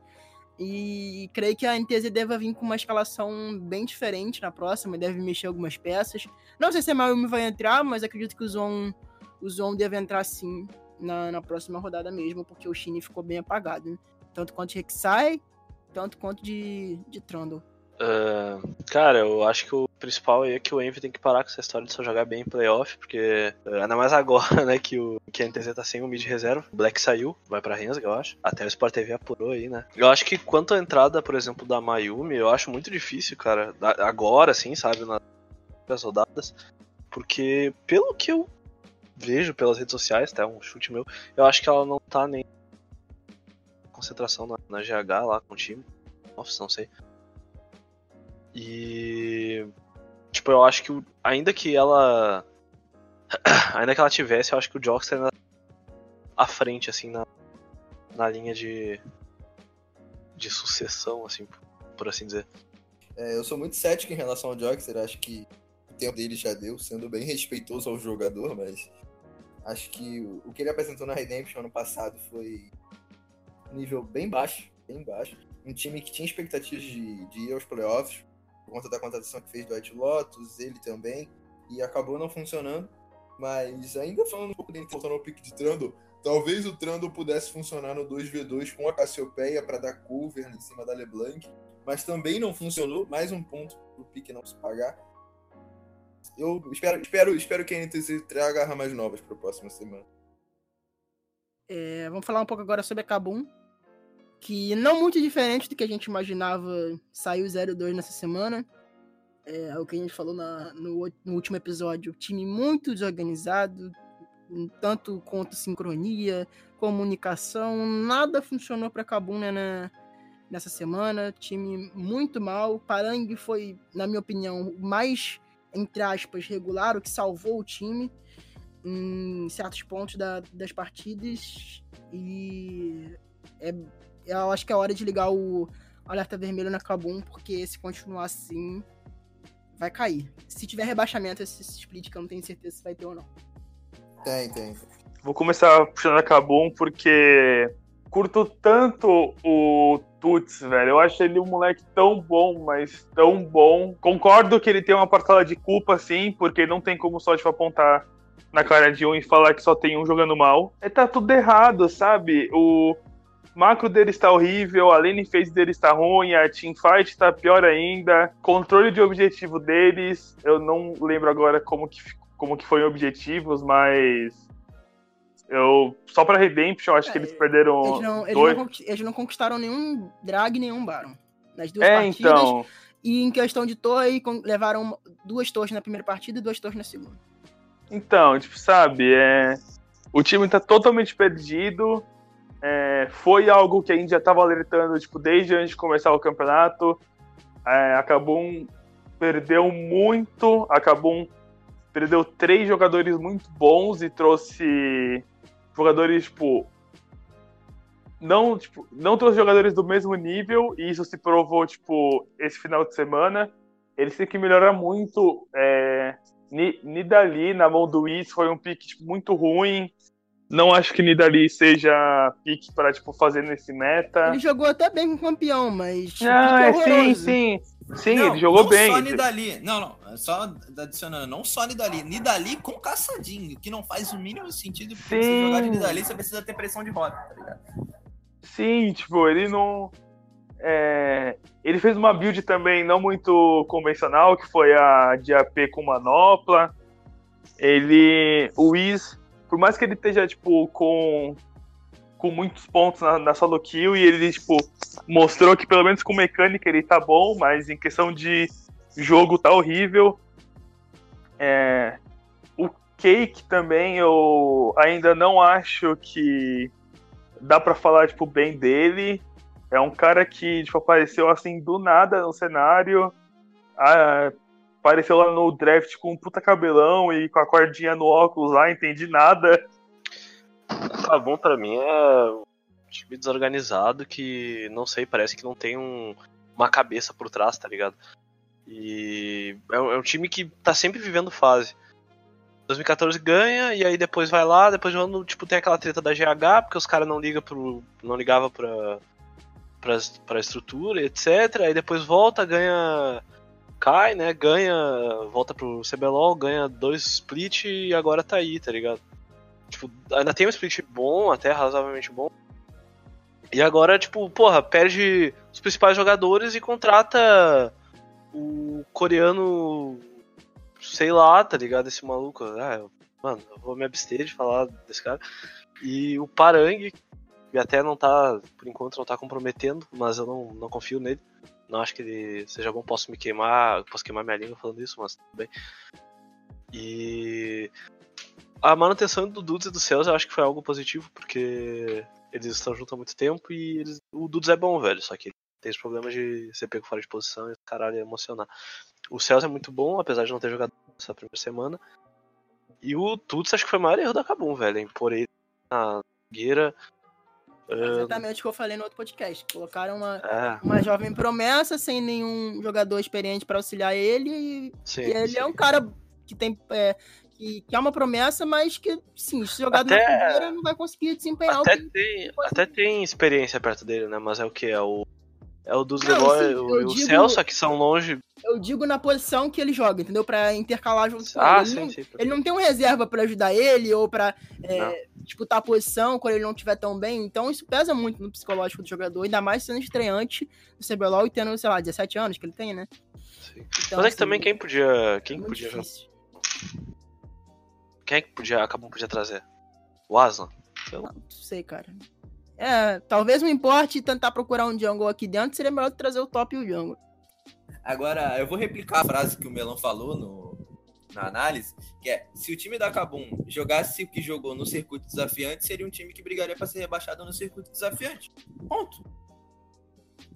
E creio que a NTZ deve vir com uma escalação bem diferente na próxima, deve mexer algumas peças. Não sei se a Mayumi vai entrar, mas acredito que o Zon, o Zon deve entrar sim na, na próxima rodada mesmo, porque o Shin ficou bem apagado. Né? Tanto quanto de Rek'Sai, tanto quanto de, de Trundle. Uh, cara, eu acho que o principal aí é que o Envy tem que parar com essa história de só jogar bem em playoff, porque uh, ainda mais agora, né, que, o, que a NTZ tá sem o mid reserva. O Black saiu, vai pra Rensga, eu acho. Até o Sport TV apurou aí, né. Eu acho que quanto à entrada, por exemplo, da Mayumi, eu acho muito difícil, cara. Agora, assim, sabe, nas rodadas. Porque, pelo que eu vejo pelas redes sociais, tá? Um chute meu, eu acho que ela não tá nem concentração na, na GH lá com o time. Nossa, não sei. E. Tipo, eu acho que ainda que ela. ainda que ela tivesse, eu acho que o Jockster ainda à frente, assim, na, na linha de. de sucessão, assim, por assim dizer. É, eu sou muito cético em relação ao Jockster, acho que o tempo dele já deu, sendo bem respeitoso ao jogador, mas acho que o que ele apresentou na Redemption ano passado foi um nível bem baixo, bem baixo. Um time que tinha expectativas de, de ir aos playoffs, por conta da contratação que fez do White Lotus, ele também, e acabou não funcionando. Mas ainda falando um pouco dele voltando ao pique de Trundle, talvez o Trundle pudesse funcionar no 2v2 com a Cassiopeia para dar cover em cima da LeBlanc, mas também não funcionou. Mais um ponto pro pique não se pagar. Eu espero, espero, espero que a NTZ traga armas novas para a próxima semana. É, vamos falar um pouco agora sobre a Kabum, que não muito diferente do que a gente imaginava, saiu 0-2 nessa semana. É o que a gente falou na, no, no, último episódio. Time muito desorganizado, tanto quanto sincronia, comunicação, nada funcionou para Kabum né, nessa semana. Time muito mal. Parang foi, na minha opinião, mais, entre aspas, regular, o que salvou o time em certos pontos da, das partidas. E é eu acho que é hora de ligar o alerta vermelho na Kabum, porque se continuar assim, vai cair. Se tiver rebaixamento, esse split que eu não tenho certeza se vai ter ou não. Tem, tem. Vou começar puxando a Kabum, porque curto tanto o Tuts, velho. Eu acho ele um moleque tão bom, mas tão bom. Concordo que ele tem uma parcela de culpa, sim, porque não tem como só, tipo, apontar na cara de um e falar que só tem um jogando mal. É, tá tudo errado, sabe? O macro dele está horrível, a lane phase dele está ruim, a teamfight está pior ainda, controle de objetivo deles, eu não lembro agora como que, como que foi objetivos, mas eu só para Redemption acho é, que eles perderam eles não, eles, não, eles não, conquistaram nenhum drag nenhum baron nas duas é, partidas. Então... E em questão de torre, levaram duas torres na primeira partida e duas torres na segunda. Então, tipo, sabe, é... o time tá totalmente perdido. É... Foi algo que a gente já tava alertando, tipo, desde antes de começar o campeonato. É... Acabou um... perdeu muito, acabou um... perdeu três jogadores muito bons e trouxe jogadores, tipo, não, tipo, não trouxe jogadores do mesmo nível, e isso se provou, tipo, esse final de semana. Eles têm que melhorar muito. É, Nidali na mão do Is foi um pique tipo, muito ruim. Não acho que Nidali seja pique para tipo, fazer nesse meta. Ele jogou até bem com o campeão, mas. Ah, é sim, sim. Sim, não, ele jogou não bem. Só Nidali. Não, não. Só adicionando, não só Nidali. Nidali com caçadinho, que não faz o mínimo sentido, porque sim. você jogar de Nidali, você precisa ter pressão de rota, tá ligado? Sim, tipo, ele não. É, ele fez uma build também não muito convencional, que foi a de AP com manopla. Ele. O Wiz, por mais que ele esteja, tipo, com. Com muitos pontos na, na solo kill, e ele, tipo, mostrou que pelo menos com mecânica ele tá bom, mas em questão de jogo tá horrível. É, o Cake também eu ainda não acho que dá para falar tipo bem dele. É um cara que tipo, apareceu assim do nada no cenário. Ah, apareceu lá no draft com um puta cabelão e com a cordinha no óculos lá, entendi nada. Tá bom para mim é um time desorganizado que não sei, parece que não tem um, uma cabeça por trás, tá ligado? E é um, é um time que tá sempre vivendo fase. 2014 ganha, e aí depois vai lá, depois de ano, tipo, tem aquela treta da GH, porque os caras não ligam pro. não ligava pra, pra, pra estrutura, etc. Aí depois volta, ganha. Cai, né? Ganha. Volta pro CBLOL, ganha dois split e agora tá aí, tá ligado? Tipo, ainda tem um split bom, até razoavelmente bom. E agora, tipo, porra, perde os principais jogadores e contrata o coreano sei lá, tá ligado? Esse maluco. Ah, eu, mano, eu vou me abster de falar desse cara. E o Parang, que até não tá, por enquanto, não tá comprometendo, mas eu não, não confio nele. Não acho que seja bom, posso me queimar, posso queimar minha língua falando isso, mas tudo bem. E a manutenção do Dudes e do Céus eu acho que foi algo positivo, porque eles estão juntos há muito tempo e eles... o Dudes é bom, velho, só que tem os problemas de ser pego fora de posição e caralho emocionar. O Celso é muito bom, apesar de não ter jogado essa primeira semana. E o Tuts acho que foi o maior erro da Kabum, velho. Impor ele na gueira. Exatamente o que eu falei no outro podcast. Colocaram uma, é. uma jovem promessa sem nenhum jogador experiente para auxiliar ele. E, sim, e ele sim. é um cara que tem. É, que, que é uma promessa, mas que, sim, se jogado até, na primeira, não vai conseguir desempenhar até tem, Até tem experiência perto dele, né? Mas é o que? É o é o dos Leroy e o, digo, Celso, que são longe. Eu digo na posição que ele joga, entendeu? Pra intercalar junto com ah, ele. Sim, não, sim, ele não tem um reserva para ajudar ele ou pra é, disputar a posição quando ele não estiver tão bem. Então isso pesa muito no psicológico do jogador, ainda mais sendo estreante do CBLOL e tendo, sei lá, 17 anos que ele tem, né? Sim. Então, Mas é que assim, também quem podia. Quem é podia. Difícil. Quem é que podia. Acabou podia trazer? O Aslan? Eu... Não, não sei, cara. É, talvez não importe tentar procurar um jungle aqui dentro, seria melhor trazer o top e o jungle. Agora, eu vou replicar a frase que o Melão falou no, na análise, que é, se o time da Kabum jogasse o que jogou no circuito desafiante, seria um time que brigaria para ser rebaixado no circuito desafiante. Ponto.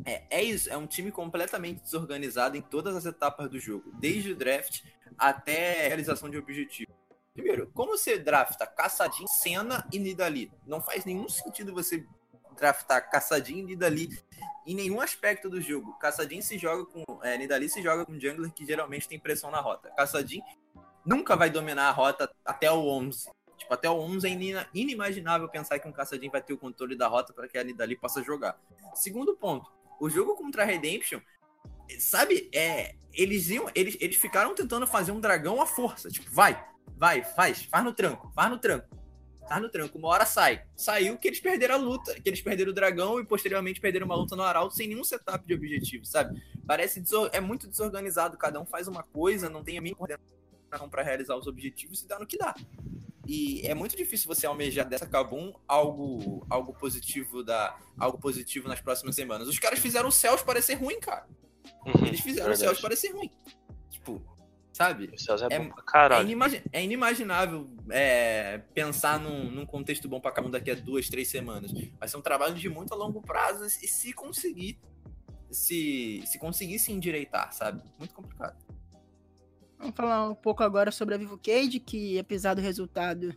É, é isso, é um time completamente desorganizado em todas as etapas do jogo, desde o draft até a realização de objetivo. Primeiro, como você drafta Caçadinho, Senna e Nidali? Não faz nenhum sentido você draftar Caçadinho e Nidali em nenhum aspecto do jogo. Caçadinho se joga com. É, Nidali se joga com jungler que geralmente tem pressão na rota. Caçadinho nunca vai dominar a rota até o 11. Tipo, até o 11 é inimaginável pensar que um Caçadinho vai ter o controle da rota para que a Nidali possa jogar. Segundo ponto, o jogo contra a Redemption, sabe, é, eles iam, eles, eles ficaram tentando fazer um dragão à força. Tipo, vai, Vai, faz, faz no tranco, faz no tranco. Faz no tranco, uma hora sai. Saiu que eles perderam a luta, que eles perderam o dragão e posteriormente perderam uma luta no Arauto sem nenhum setup de objetivo, sabe? Parece é muito desorganizado, cada um faz uma coisa, não tem a mínima coordenação para realizar os objetivos e dá no que dá. E é muito difícil você almejar dessa Kabum algo, algo positivo da algo positivo nas próximas semanas. Os caras fizeram o Céus parecer ruim, cara. Uhum, Eles fizeram verdade. o Céus parecer ruim. Sabe? O Celso é, É- bom pra É, inimagi- é inimaginável é, pensar num, num contexto bom pra cada um daqui a duas, três semanas. Vai ser um trabalho de muito a longo prazo e se conseguir se, se conseguir se endireitar, sabe? Muito complicado. Vamos falar um pouco agora sobre a Vivo Cage, que apesar do resultado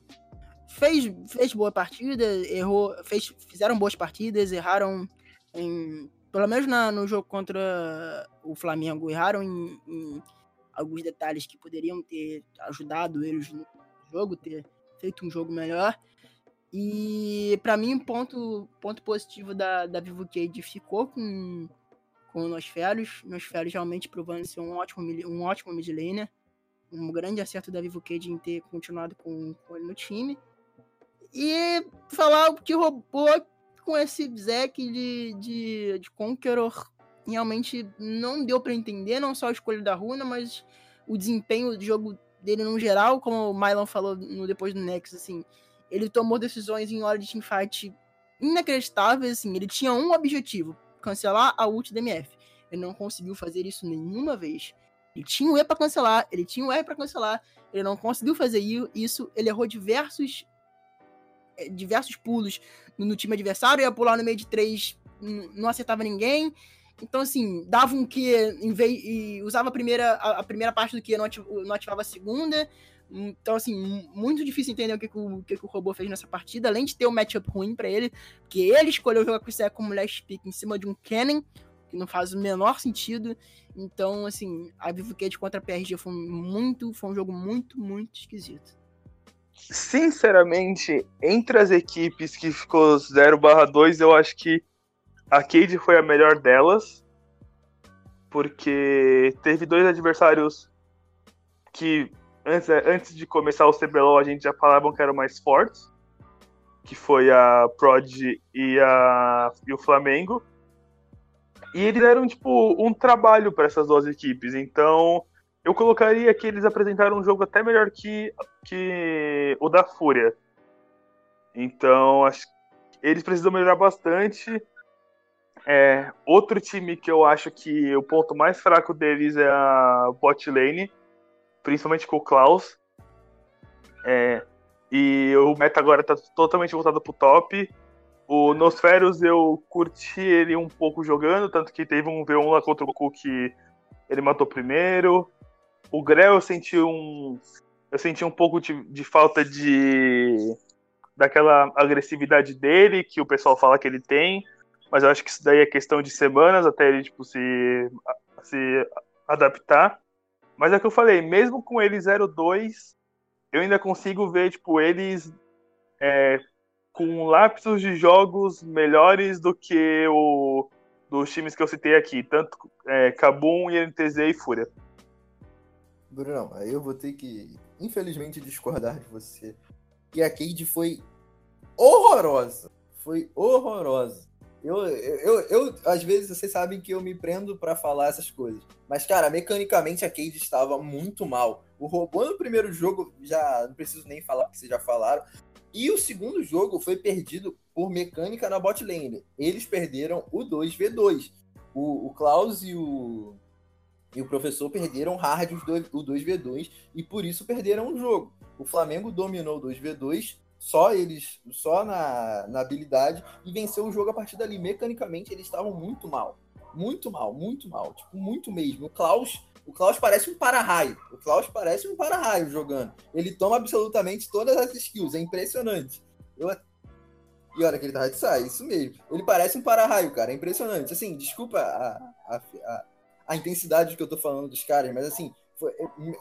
fez, fez boa partida, errou, fez, fizeram boas partidas, erraram em, pelo menos na- no jogo contra o Flamengo, erraram em, em alguns detalhes que poderiam ter ajudado eles no jogo, ter feito um jogo melhor. E pra mim, ponto, ponto positivo da, da Vivo Cage ficou com, com o Nosferos. Nosferos realmente provando ser um ótimo, um ótimo mid laner. Um grande acerto da Vivo Cage em ter continuado com, com ele no time. E falar o que roubou com esse Zack de, de, de Conqueror realmente não deu pra entender, não só a escolha da Runa, mas o desempenho do jogo dele no geral, como o Mylon falou no, depois do Nexus, assim, ele tomou decisões em hora de teamfight inacreditáveis, assim, ele tinha um objetivo, cancelar a ult da MF. Ele não conseguiu fazer isso nenhuma vez. Ele tinha o E pra cancelar, ele tinha o R pra cancelar, ele não conseguiu fazer isso, ele errou diversos eh, diversos pulos no, time adversário, ia pular no meio de três, não acertava ninguém. Então, assim, dava um Q em vez, e usava a primeira, a, a primeira parte do Q, não, ati- não ativava a segunda. Então, assim, mu- muito difícil entender o que, que o, que, que o robô fez nessa partida, além de ter um matchup ruim pra ele, porque ele escolheu jogar com o Zé como last pick em cima de um Cannon, que não faz o menor sentido. Então, assim, a Vivo Cage contra a PRG foi muito, foi um jogo muito, muito esquisito. Sinceramente, entre as equipes que ficou 0/2, eu acho que a Cade foi a melhor delas. Porque teve dois adversários que antes, antes de começar o CBLOL a gente já falavam que eram mais fortes. Que foi a Prod e, a, e o Flamengo. E eles deram, tipo, um trabalho para essas duas equipes. Então, eu colocaria que eles apresentaram um jogo até melhor que, que o da Fúria. Então, acho que eles precisam melhorar bastante. É, outro time que eu acho que o ponto mais fraco deles é a bot lane, principalmente com o Klaus. É, e o meta agora tá totalmente voltado pro top. O Nosferos eu curti ele um pouco jogando, tanto que teve um V1 lá contra o Goku que ele matou primeiro. O Grell eu senti um. Eu senti um pouco de, de falta de. daquela agressividade dele, que o pessoal fala que ele tem. Mas eu acho que isso daí é questão de semanas até ele tipo, se, se adaptar. Mas é o que eu falei, mesmo com ele 0-2, eu ainda consigo ver tipo, eles é, com lapsos de jogos melhores do que o dos times que eu citei aqui, tanto é, Kabum, INTZ e Fúria. Brunão, aí eu vou ter que, infelizmente, discordar de você. E a Cade foi horrorosa. Foi horrorosa. Eu, eu, eu, às vezes, vocês sabem que eu me prendo pra falar essas coisas. Mas, cara, mecanicamente a Cade estava muito mal. O robô no primeiro jogo, já não preciso nem falar, porque vocês já falaram. E o segundo jogo foi perdido por mecânica na bot lane. Eles perderam o 2v2. O, o Klaus e o, e o professor perderam hard o 2v2 e por isso perderam o jogo. O Flamengo dominou o 2v2, só eles, só na, na habilidade, e venceu o jogo a partir dali. Mecanicamente, eles estavam muito mal. Muito mal, muito mal. Tipo, muito mesmo. O Klaus, o Klaus parece um para-raio. O Klaus parece um para-raio jogando. Ele toma absolutamente todas as skills. É impressionante. Eu, e olha que ele tava de saia, isso mesmo. Ele parece um para-raio, cara. É impressionante. Assim, desculpa a, a, a, a intensidade que eu tô falando dos caras, mas assim,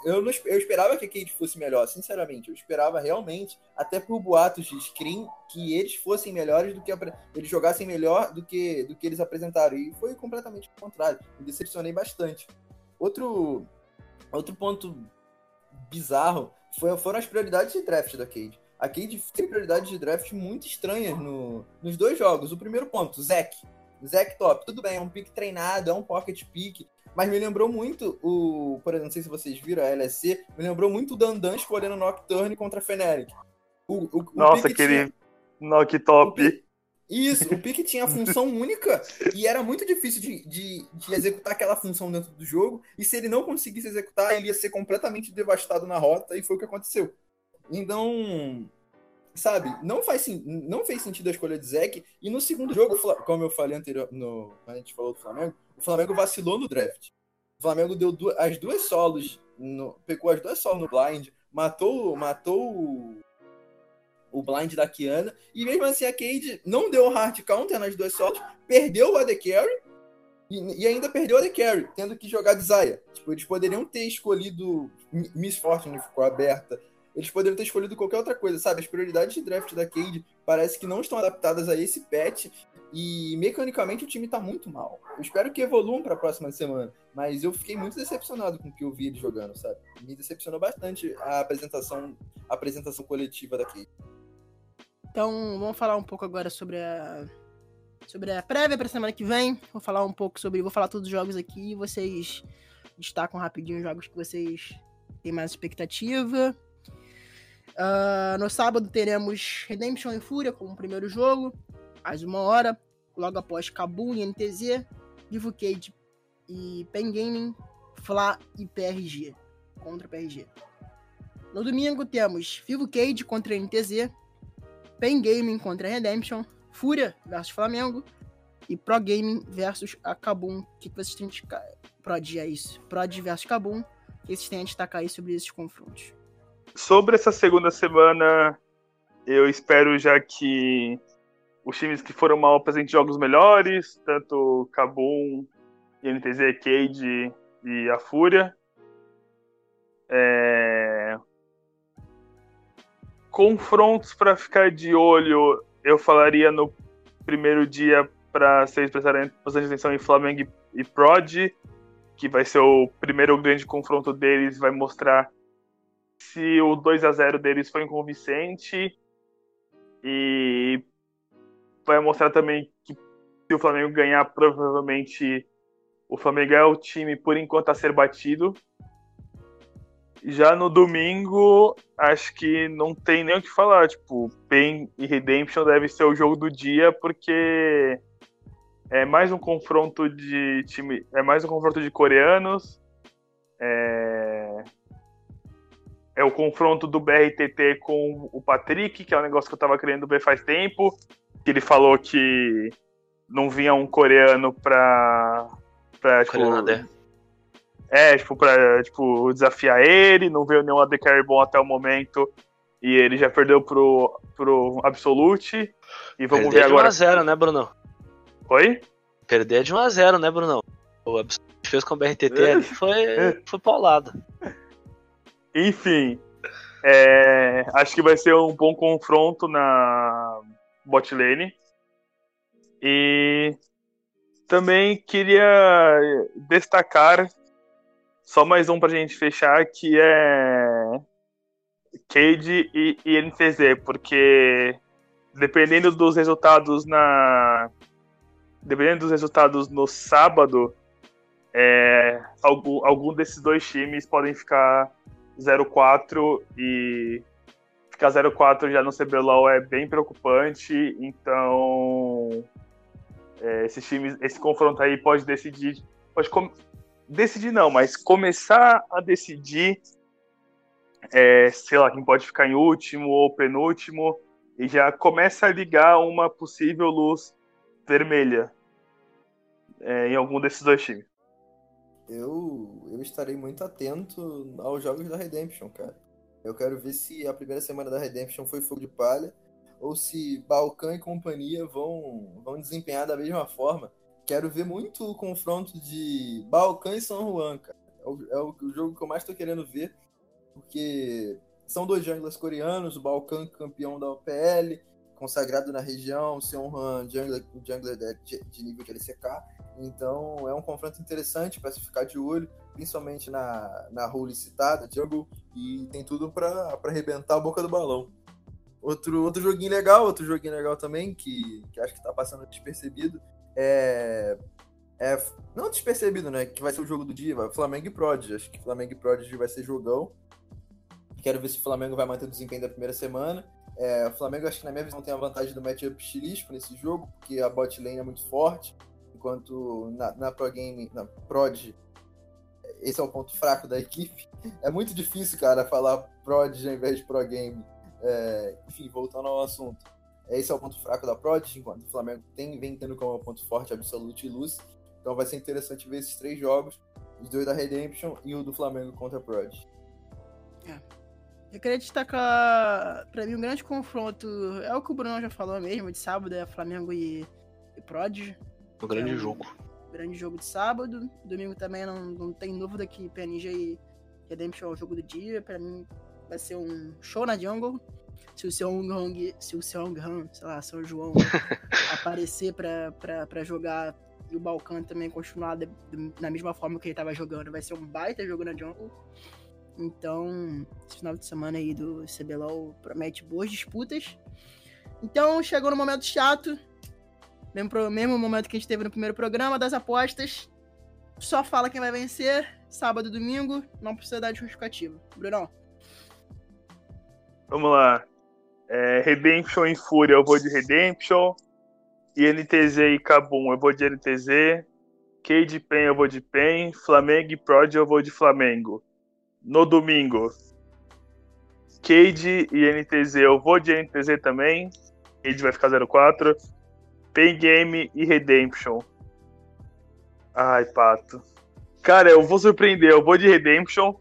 eu, não, eu esperava que a Cade fosse melhor, sinceramente. Eu esperava realmente, até por boatos de screen, que eles fossem melhores do que eles jogassem melhor do que, do que eles apresentaram. E foi completamente o contrário. Me decepcionei bastante. Outro, outro ponto bizarro foi, foram as prioridades de draft da Cade. A Cade tem prioridades de draft muito estranhas no, nos dois jogos. O primeiro ponto, Zack. Zack top. Tudo bem, é um pick treinado, é um pocket pick. Mas me lembrou muito o. Por exemplo, não sei se vocês viram a LSC, me lembrou muito o Dandan escolhendo Nocturne contra a Feneric. O, o, Nossa, o aquele. Knock top. Isso, o pique tinha a função única e era muito difícil de, de, de, executar aquela função dentro do jogo. E se ele não conseguisse executar, ele ia ser completamente devastado na rota, e foi o que aconteceu. Então, sabe, não, faz, não fez sentido a escolha de Zeke. E no segundo jogo, como eu falei anterior, no, quando a gente falou do Flamengo, o Flamengo vacilou no draft. O Flamengo deu duas, as duas solos, no, pegou as duas solos no blind, matou, matou o blind da Kiana. E mesmo assim a Cade não deu hard counter nas duas solos, perdeu o AD Carry e, e, ainda perdeu o AD Carry, tendo que jogar de Zaya. Tipo, eles poderiam ter escolhido Miss Fortune, ficou aberta. Eles poderiam ter escolhido qualquer outra coisa, sabe? As prioridades de draft da Cade parece que não estão adaptadas a esse patch e mecanicamente o time tá muito mal. Eu espero que evoluam para a próxima semana, mas eu fiquei muito decepcionado com o que eu vi ele jogando, sabe? Me decepcionou bastante a apresentação, a apresentação coletiva da Cade. Então, vamos falar um pouco agora sobre a sobre a prévia para semana que vem. Vou falar um pouco sobre, vou falar todos os jogos aqui e vocês destacam rapidinho os jogos que vocês têm mais expectativa. Uh, no sábado teremos Redemption e Fúria como primeiro jogo, às uma hora, logo após Kabum e NTZ, Vivo Cage e Pen Gaming, Fla e PRG contra PRG. No domingo temos Vivo Cage contra NTZ, Pen Gaming contra Redemption, Fúria versus Flamengo e Pro Gaming versus a Kabum. O que vocês têm de Prod é isso? Prod versus Kabum. O que vocês têm a destacar aí sobre esses confrontos? Sobre essa segunda semana, eu espero já que os times que foram mal apresentem jogos melhores, tanto Kabum, INTZ, Cade e a Fúria. É confrontos para ficar de olho, eu falaria no primeiro dia para vocês prestarem bastante atenção em Flamengo e Prod, que vai ser o primeiro grande confronto deles, vai mostrar se o 2 a 0 deles foi inconvincente e vai mostrar também que se o Flamengo ganhar, provavelmente o Flamengo é o time por enquanto a ser batido já no domingo, acho que não tem nem o que falar. Tipo, Pain e Redemption deve ser o jogo do dia, porque é mais um confronto de time. É mais um confronto de coreanos. É, é o confronto do BRTT com o Patrick, que é um negócio que eu tava querendo ver faz tempo. Que ele falou que não vinha um coreano pra. pra tipo, é, tipo, pra tipo, desafiar ele, não veio nenhum AD bom até o momento. E ele já perdeu pro, pro Absolute. E vamos Perder ver agora. de 1x0, né, Bruno? Oi? Perder de 1x0, né, Bruno? O Absolute fez com o BRTT ali foi, foi paulado. Enfim. É, acho que vai ser um bom confronto na bot lane. E também queria destacar só mais um pra gente fechar, que é Cade e, e NTZ, porque dependendo dos resultados na. Dependendo dos resultados no sábado, é, algum, algum desses dois times podem ficar 0-4 e ficar 0-4 já no CBLOL é bem preocupante, então é, esses times, esse confronto aí pode decidir, pode decidir não, mas começar a decidir, é, sei lá, quem pode ficar em último ou penúltimo, e já começa a ligar uma possível luz vermelha é, em algum desses dois times. Eu, eu estarei muito atento aos jogos da Redemption, cara. Eu quero ver se a primeira semana da Redemption foi fogo de palha ou se Balkan e companhia vão, vão desempenhar da mesma forma. Quero ver muito o confronto de Balkan e São Juan, cara. É o, é o, jogo que eu mais tô querendo ver, porque são dois junglers coreanos, o Balkan campeão da OPL, consagrado na região, o São Juan jungler, jungler de, de nível de LCK. Então é um confronto interessante para se ficar de olho, principalmente na, na role citada, Jungle, e tem tudo para arrebentar a boca do balão. Outro, outro joguinho legal, outro joguinho legal também, que, que acho que tá passando despercebido, é, é não despercebido, né? Que vai ser o jogo do dia, vai Flamengo e Prodigy. Acho que Flamengo e Prodigy vai ser jogão. Quero ver se o Flamengo vai manter o desempenho da primeira semana. É, o Flamengo, acho que na minha visão, tem a vantagem do matchup estilístico nesse jogo, porque a bot lane é muito forte, enquanto na, na Pro Game, na Prod, esse é o ponto fraco da equipe. É muito difícil, cara, falar Prod ao invés de Pro Game. É, enfim, voltando ao assunto. Esse é o ponto fraco da Prod, enquanto o Flamengo tem, vem tendo como ponto forte Absolute e Luz. Então vai ser interessante ver esses três jogos, os dois da Redemption e o do Flamengo contra a Prod. É. Eu queria destacar, pra mim, um grande confronto. É o que o Bruno já falou mesmo, de sábado, é Flamengo e, e Prod. Um grande é um jogo. Grande jogo de sábado. Domingo também não, não tem dúvida que PNG e Redemption é o jogo do dia. Pra mim, vai ser um show na jungle. Se o Seong Hong, se o Seong Han, sei lá, São João, aparecer pra, pra, pra jogar e o Balkan também continuar de, de, na mesma forma que ele tava jogando, vai ser um baita jogo na jungle. Então, esse final de semana aí do CBLOL promete boas disputas. Então, chegou no momento chato. Mesmo, mesmo momento que a gente teve no primeiro programa das apostas. Só fala quem vai vencer. Sábado e domingo. Não precisa dar de justificativa. Brunão. Vamos lá. É, Redemption e Fúria, eu vou de Redemption. INTZ e Cabum, eu vou de NTZ. Cade Pen, eu vou de Pen. Flamengo e Prod, eu vou de Flamengo no domingo. Cade e NTZ, eu vou de NTZ também. Cade vai ficar 04. Pain Game e Redemption. Ai, pato. Cara, eu vou surpreender, eu vou de Redemption.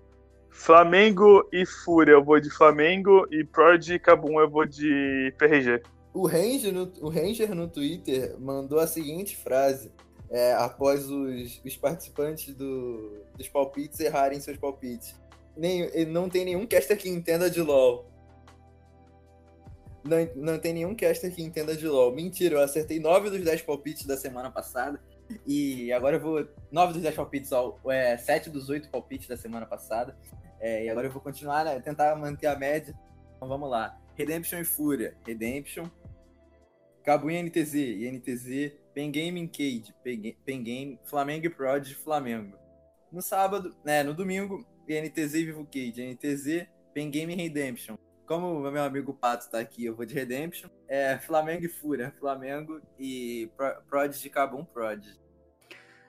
Flamengo e Fúria, eu vou de Flamengo. E Prod e Kabum, eu vou de PRG. O Ranger, no, o Ranger no Twitter mandou a seguinte frase. É, após os, os participantes do, dos palpites errarem seus palpites nem, não tem nenhum caster que entenda de LoL. Não, não tem nenhum caster que entenda de LoL. Mentira, eu acertei 9 dos 10 palpites da semana passada. E agora eu vou. 9 dos 10 palpites, ó, é, 7 dos 8 palpites da semana passada. É, e agora eu vou continuar, né, tentar manter a média. Então vamos lá. Redemption e Fúria. Redemption. Cabo e NTZ. E NTZ. Pengame e Cade. Pengame. Flamengo e Prod. Flamengo. No sábado, né, no domingo, NTZ e Vivo Cage, NTZ, Pen Game Redemption. Como meu amigo Pato tá aqui, eu vou de Redemption. É Flamengo e Fúria, Flamengo e Pro, Prod de Cabum Prod.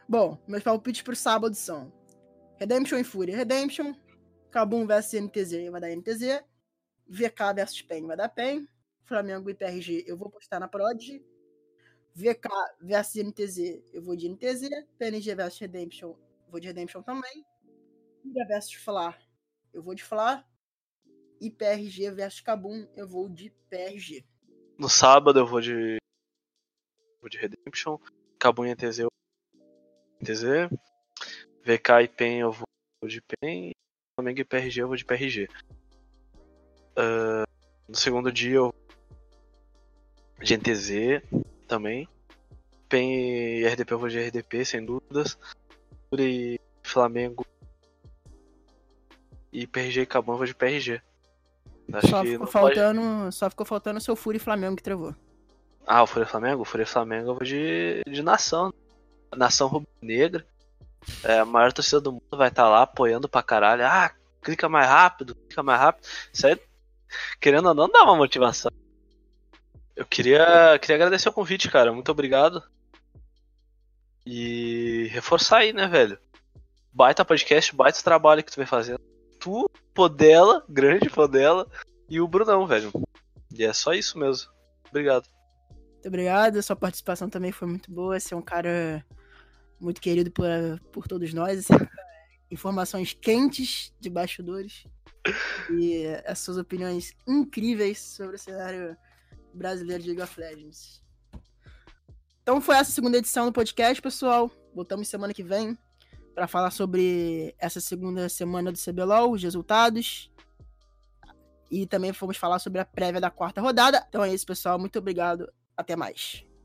Bom, meus palpites pro sábado são Redemption e Fúria, Redemption, Cabum vs NTZ vai dar NTZ, VK versus PEN vai dar PEN, Flamengo e PRG eu vou postar na Prod, VK versus NTZ eu vou de NTZ, PNG versus Redemption vou de Redemption também, Fúria versus Flar, eu vou de Flar. E PRG versus Kabum, eu vou de PRG. No sábado eu vou de. Vou de Redemption. Kabum e ETZ eu vou ETZ. VK e PEN eu vou de PEN. Flamengo e PRG eu vou de PRG. Uh, no segundo dia eu de NTZ também. PEN e RDP eu vou de RDP, sem dúvidas. E Flamengo e PRG e vou de PRG. Acho só, ficou faltando, pode... só ficou faltando o seu Fúria e Flamengo que travou. Ah, o Fúria Flamengo? O Fúria Flamengo eu vou de, de nação. Nação rubro-negra. É, a maior torcida do mundo vai estar tá lá apoiando pra caralho. Ah, clica mais rápido, clica mais rápido. Isso aí, querendo ou não, dá uma motivação. Eu queria, queria agradecer o convite, cara. Muito obrigado. E reforçar aí, né, velho? Baita podcast, baita trabalho que tu vem fazendo tu, Podela, grande Podela, e o Brunão, velho. E é só isso mesmo. Obrigado. Muito obrigado, sua participação também foi muito boa. Você é um cara muito querido por, por todos nós. Informações quentes de bastidores. e as suas opiniões incríveis sobre o cenário brasileiro de League of Legends. Então foi essa a segunda edição do podcast, pessoal. Voltamos semana que vem para falar sobre essa segunda semana do CBLOL, os resultados. E também vamos falar sobre a prévia da quarta rodada. Então é isso, pessoal. Muito obrigado. Até mais.